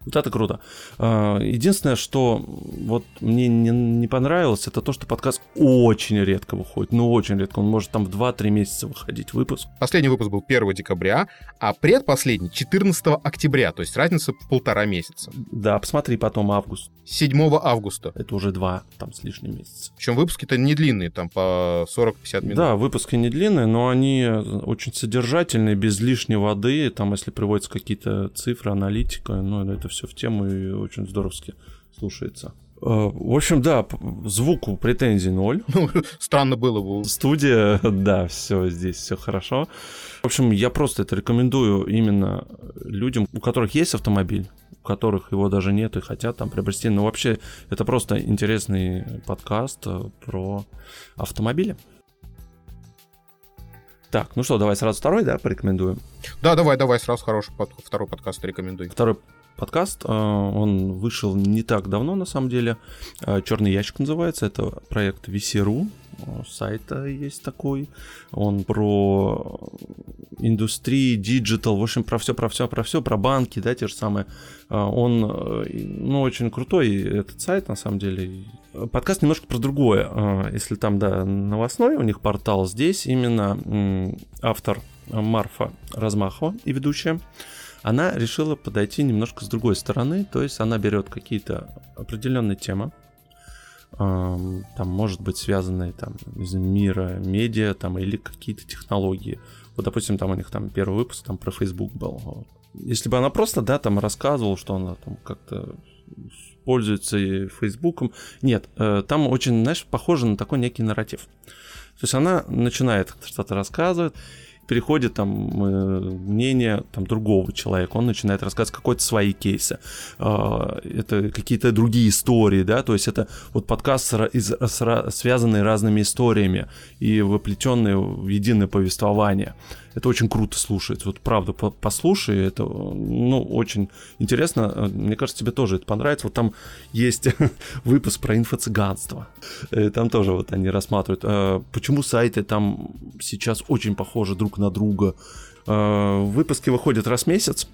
Вот это круто. А, единственное, что вот мне не, не понравилось, это то, что подкаст очень редко выходит. Ну, очень редко. Он может там в 2-3 месяца выходить выпуск. Последний выпуск был 1 декабря, а предпоследний 14 октября. То есть разница в полтора месяца. Да, посмотри потом август. 7 августа. Это уже два там с лишним месяца. Причем выпуски-то не длинные, там по 40-50 минут. Да, выпуски не длинные, но они очень содержательные, без лишней воды. Там, если приводятся какие-то цифры, аналитика, ну, это все все в тему и очень здоровски слушается. А, в общем, да, звуку претензий ноль. Ну, странно было бы. Студия, да, все, здесь все хорошо. В общем, я просто это рекомендую именно людям, у которых есть автомобиль, у которых его даже нет и хотят там приобрести. Но вообще, это просто интересный подкаст э, про автомобили. Так, ну что, давай сразу второй, да, порекомендуем? Да, давай, давай, сразу хороший под, второй подкаст рекомендуй. Второй подкаст, э, он вышел не так давно, на самом деле. Э, Черный ящик называется, это проект VC.ru, сайта есть такой. Он про индустрии, digital, в общем, про все, про все, про все, про банки, да, те же самые. Э, он, ну, очень крутой этот сайт, на самом деле. Подкаст немножко про другое. Если там, да, новостной у них портал, здесь именно автор Марфа Размахова и ведущая она решила подойти немножко с другой стороны, то есть она берет какие-то определенные темы, там, может быть, связанные там из мира медиа там, или какие-то технологии. Вот, допустим, там у них там первый выпуск там про Facebook был. Если бы она просто, да, там рассказывала, что она там как-то пользуется Фейсбуком. Нет, э, там очень, знаешь, похоже на такой некий нарратив. То есть она начинает что-то рассказывать, переходит там э, мнение там другого человека, он начинает рассказывать какой-то свои кейсы, э, это какие-то другие истории, да, то есть это вот подкаст из, связанный разными историями и воплетенные в единое повествование это очень круто слушается. Вот правда, послушай, это ну, очень интересно. Мне кажется, тебе тоже это понравится. Вот там есть выпуск про инфо-цыганство. Э, там тоже вот они рассматривают, э, почему сайты там сейчас очень похожи друг на друга. Э, выпуски выходят раз в месяц.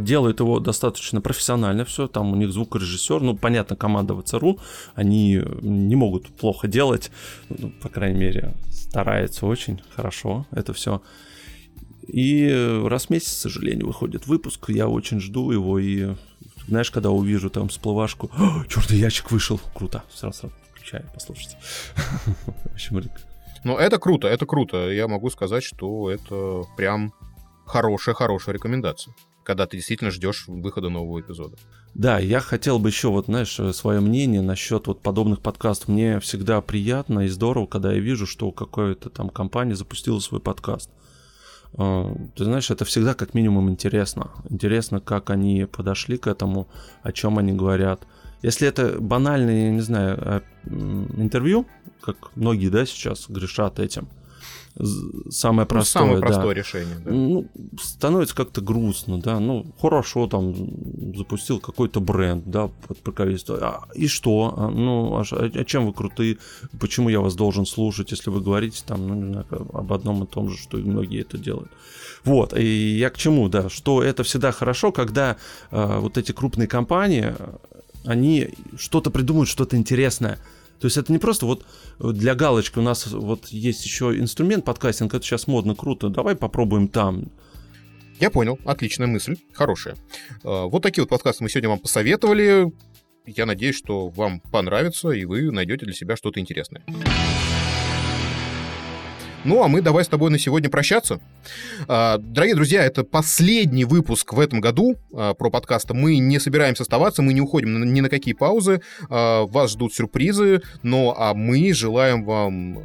Делают его достаточно профессионально все, там у них звукорежиссер, ну, понятно, команда ВЦРУ, они не могут плохо делать, ну, по крайней мере, стараются очень хорошо это все. И раз в месяц, к сожалению, выходит выпуск, я очень жду его, и знаешь, когда увижу там всплывашку, черный ящик вышел, круто, сразу включаю, послушайте. В общем, ну, это круто, это круто. Я могу сказать, что это прям хорошая-хорошая рекомендация когда ты действительно ждешь выхода нового эпизода. Да, я хотел бы еще, вот, знаешь, свое мнение насчет вот подобных подкастов. Мне всегда приятно и здорово, когда я вижу, что какая-то там компания запустила свой подкаст. А, ты знаешь, это всегда как минимум интересно. Интересно, как они подошли к этому, о чем они говорят. Если это банальное, я не знаю, а, интервью, как многие, да, сейчас грешат этим – самое простое. Ну, самое простое да. решение. Да. Ну, становится как-то грустно, да. Ну, хорошо, там запустил какой-то бренд, да, под покровительство. А, и что? А, ну, а, а чем вы крутые? Почему я вас должен слушать, если вы говорите там, ну, не знаю, об одном и том же, что и многие это делают? Вот, и я к чему, да, что это всегда хорошо, когда э, вот эти крупные компании, они что-то придумают, что-то интересное, то есть это не просто вот для галочки у нас вот есть еще инструмент подкастинг, это сейчас модно, круто, давай попробуем там. Я понял, отличная мысль, хорошая. А, вот такие вот подкасты мы сегодня вам посоветовали. Я надеюсь, что вам понравится, и вы найдете для себя что-то интересное. Ну, а мы давай с тобой на сегодня прощаться. А, дорогие друзья, это последний выпуск в этом году а, про подкаста. Мы не собираемся оставаться, мы не уходим ни на какие паузы. А, вас ждут сюрпризы, но а мы желаем вам э,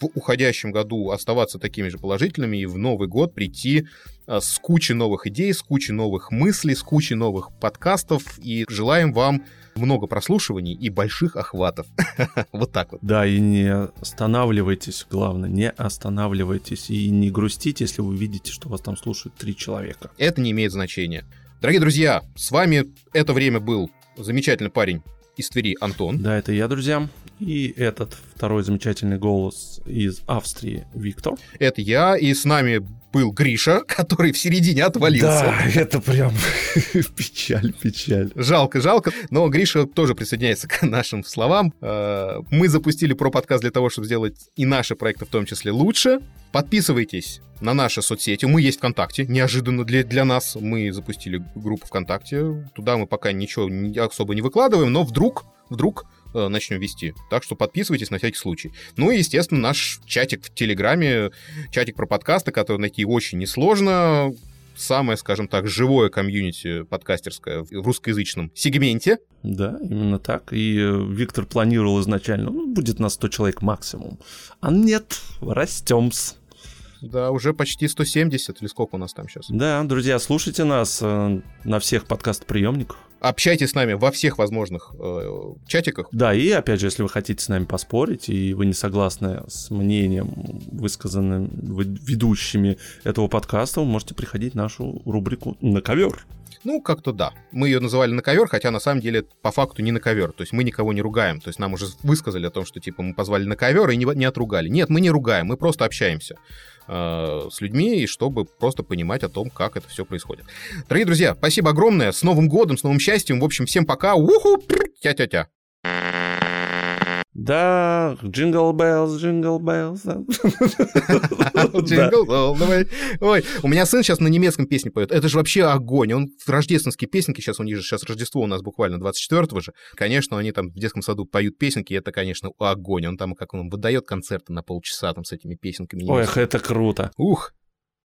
в уходящем году оставаться такими же положительными и в Новый год прийти с кучей новых идей, с кучей новых мыслей, с кучей новых подкастов. И желаем вам много прослушиваний и больших охватов. вот так вот. Да, и не останавливайтесь, главное, не останавливайтесь и не грустите, если вы видите, что вас там слушают три человека. Это не имеет значения. Дорогие друзья, с вами это время был замечательный парень из Твери Антон. Да, это я, друзья. И этот второй замечательный голос из Австрии Виктор. Это я, и с нами был Гриша, который в середине отвалился. Да, это прям печаль, печаль. Жалко, жалко. Но Гриша тоже присоединяется к нашим словам. Э, мы запустили про подкаст для того, чтобы сделать и наши проекты в том числе лучше. Подписывайтесь на наши соцсети. Мы есть ВКонтакте. Неожиданно для, для нас мы запустили группу ВКонтакте. Туда мы пока ничего особо не выкладываем, но вдруг, вдруг начнем вести. Так что подписывайтесь на всякий случай. Ну и, естественно, наш чатик в Телеграме, чатик про подкасты, который найти очень несложно. Самое, скажем так, живое комьюнити подкастерское в русскоязычном сегменте. Да, именно так. И э, Виктор планировал изначально, ну, будет на 100 человек максимум. А нет, растем-с. Да, уже почти 170, или сколько у нас там сейчас. Да, друзья, слушайте нас э, на всех подкаст-приемниках. Общайтесь с нами во всех возможных э, чатиках. Да, и опять же, если вы хотите с нами поспорить, и вы не согласны с мнением, высказанным ведущими этого подкаста, вы можете приходить в нашу рубрику «На ковер». Ну, как-то да. Мы ее называли на ковер, хотя на самом деле по факту не на ковер. То есть мы никого не ругаем. То есть нам уже высказали о том, что типа мы позвали на ковер и не, не отругали. Нет, мы не ругаем, мы просто общаемся э, с людьми, и чтобы просто понимать о том, как это все происходит. Дорогие друзья, спасибо огромное. С Новым годом, с новым счастьем. В общем, всем пока. Уху! Тя-тя-тя. Да, джингл беллс, джингл беллс. Джингл давай. Ой, у меня сын сейчас на немецком песне поет. Это же вообще огонь. Он в рождественские песенки, сейчас у них же сейчас Рождество у нас буквально 24-го же. Конечно, они там в детском саду поют песенки, это, конечно, огонь. Он там, как он выдает концерты на полчаса там с этими песенками. Ой, это круто. Ух,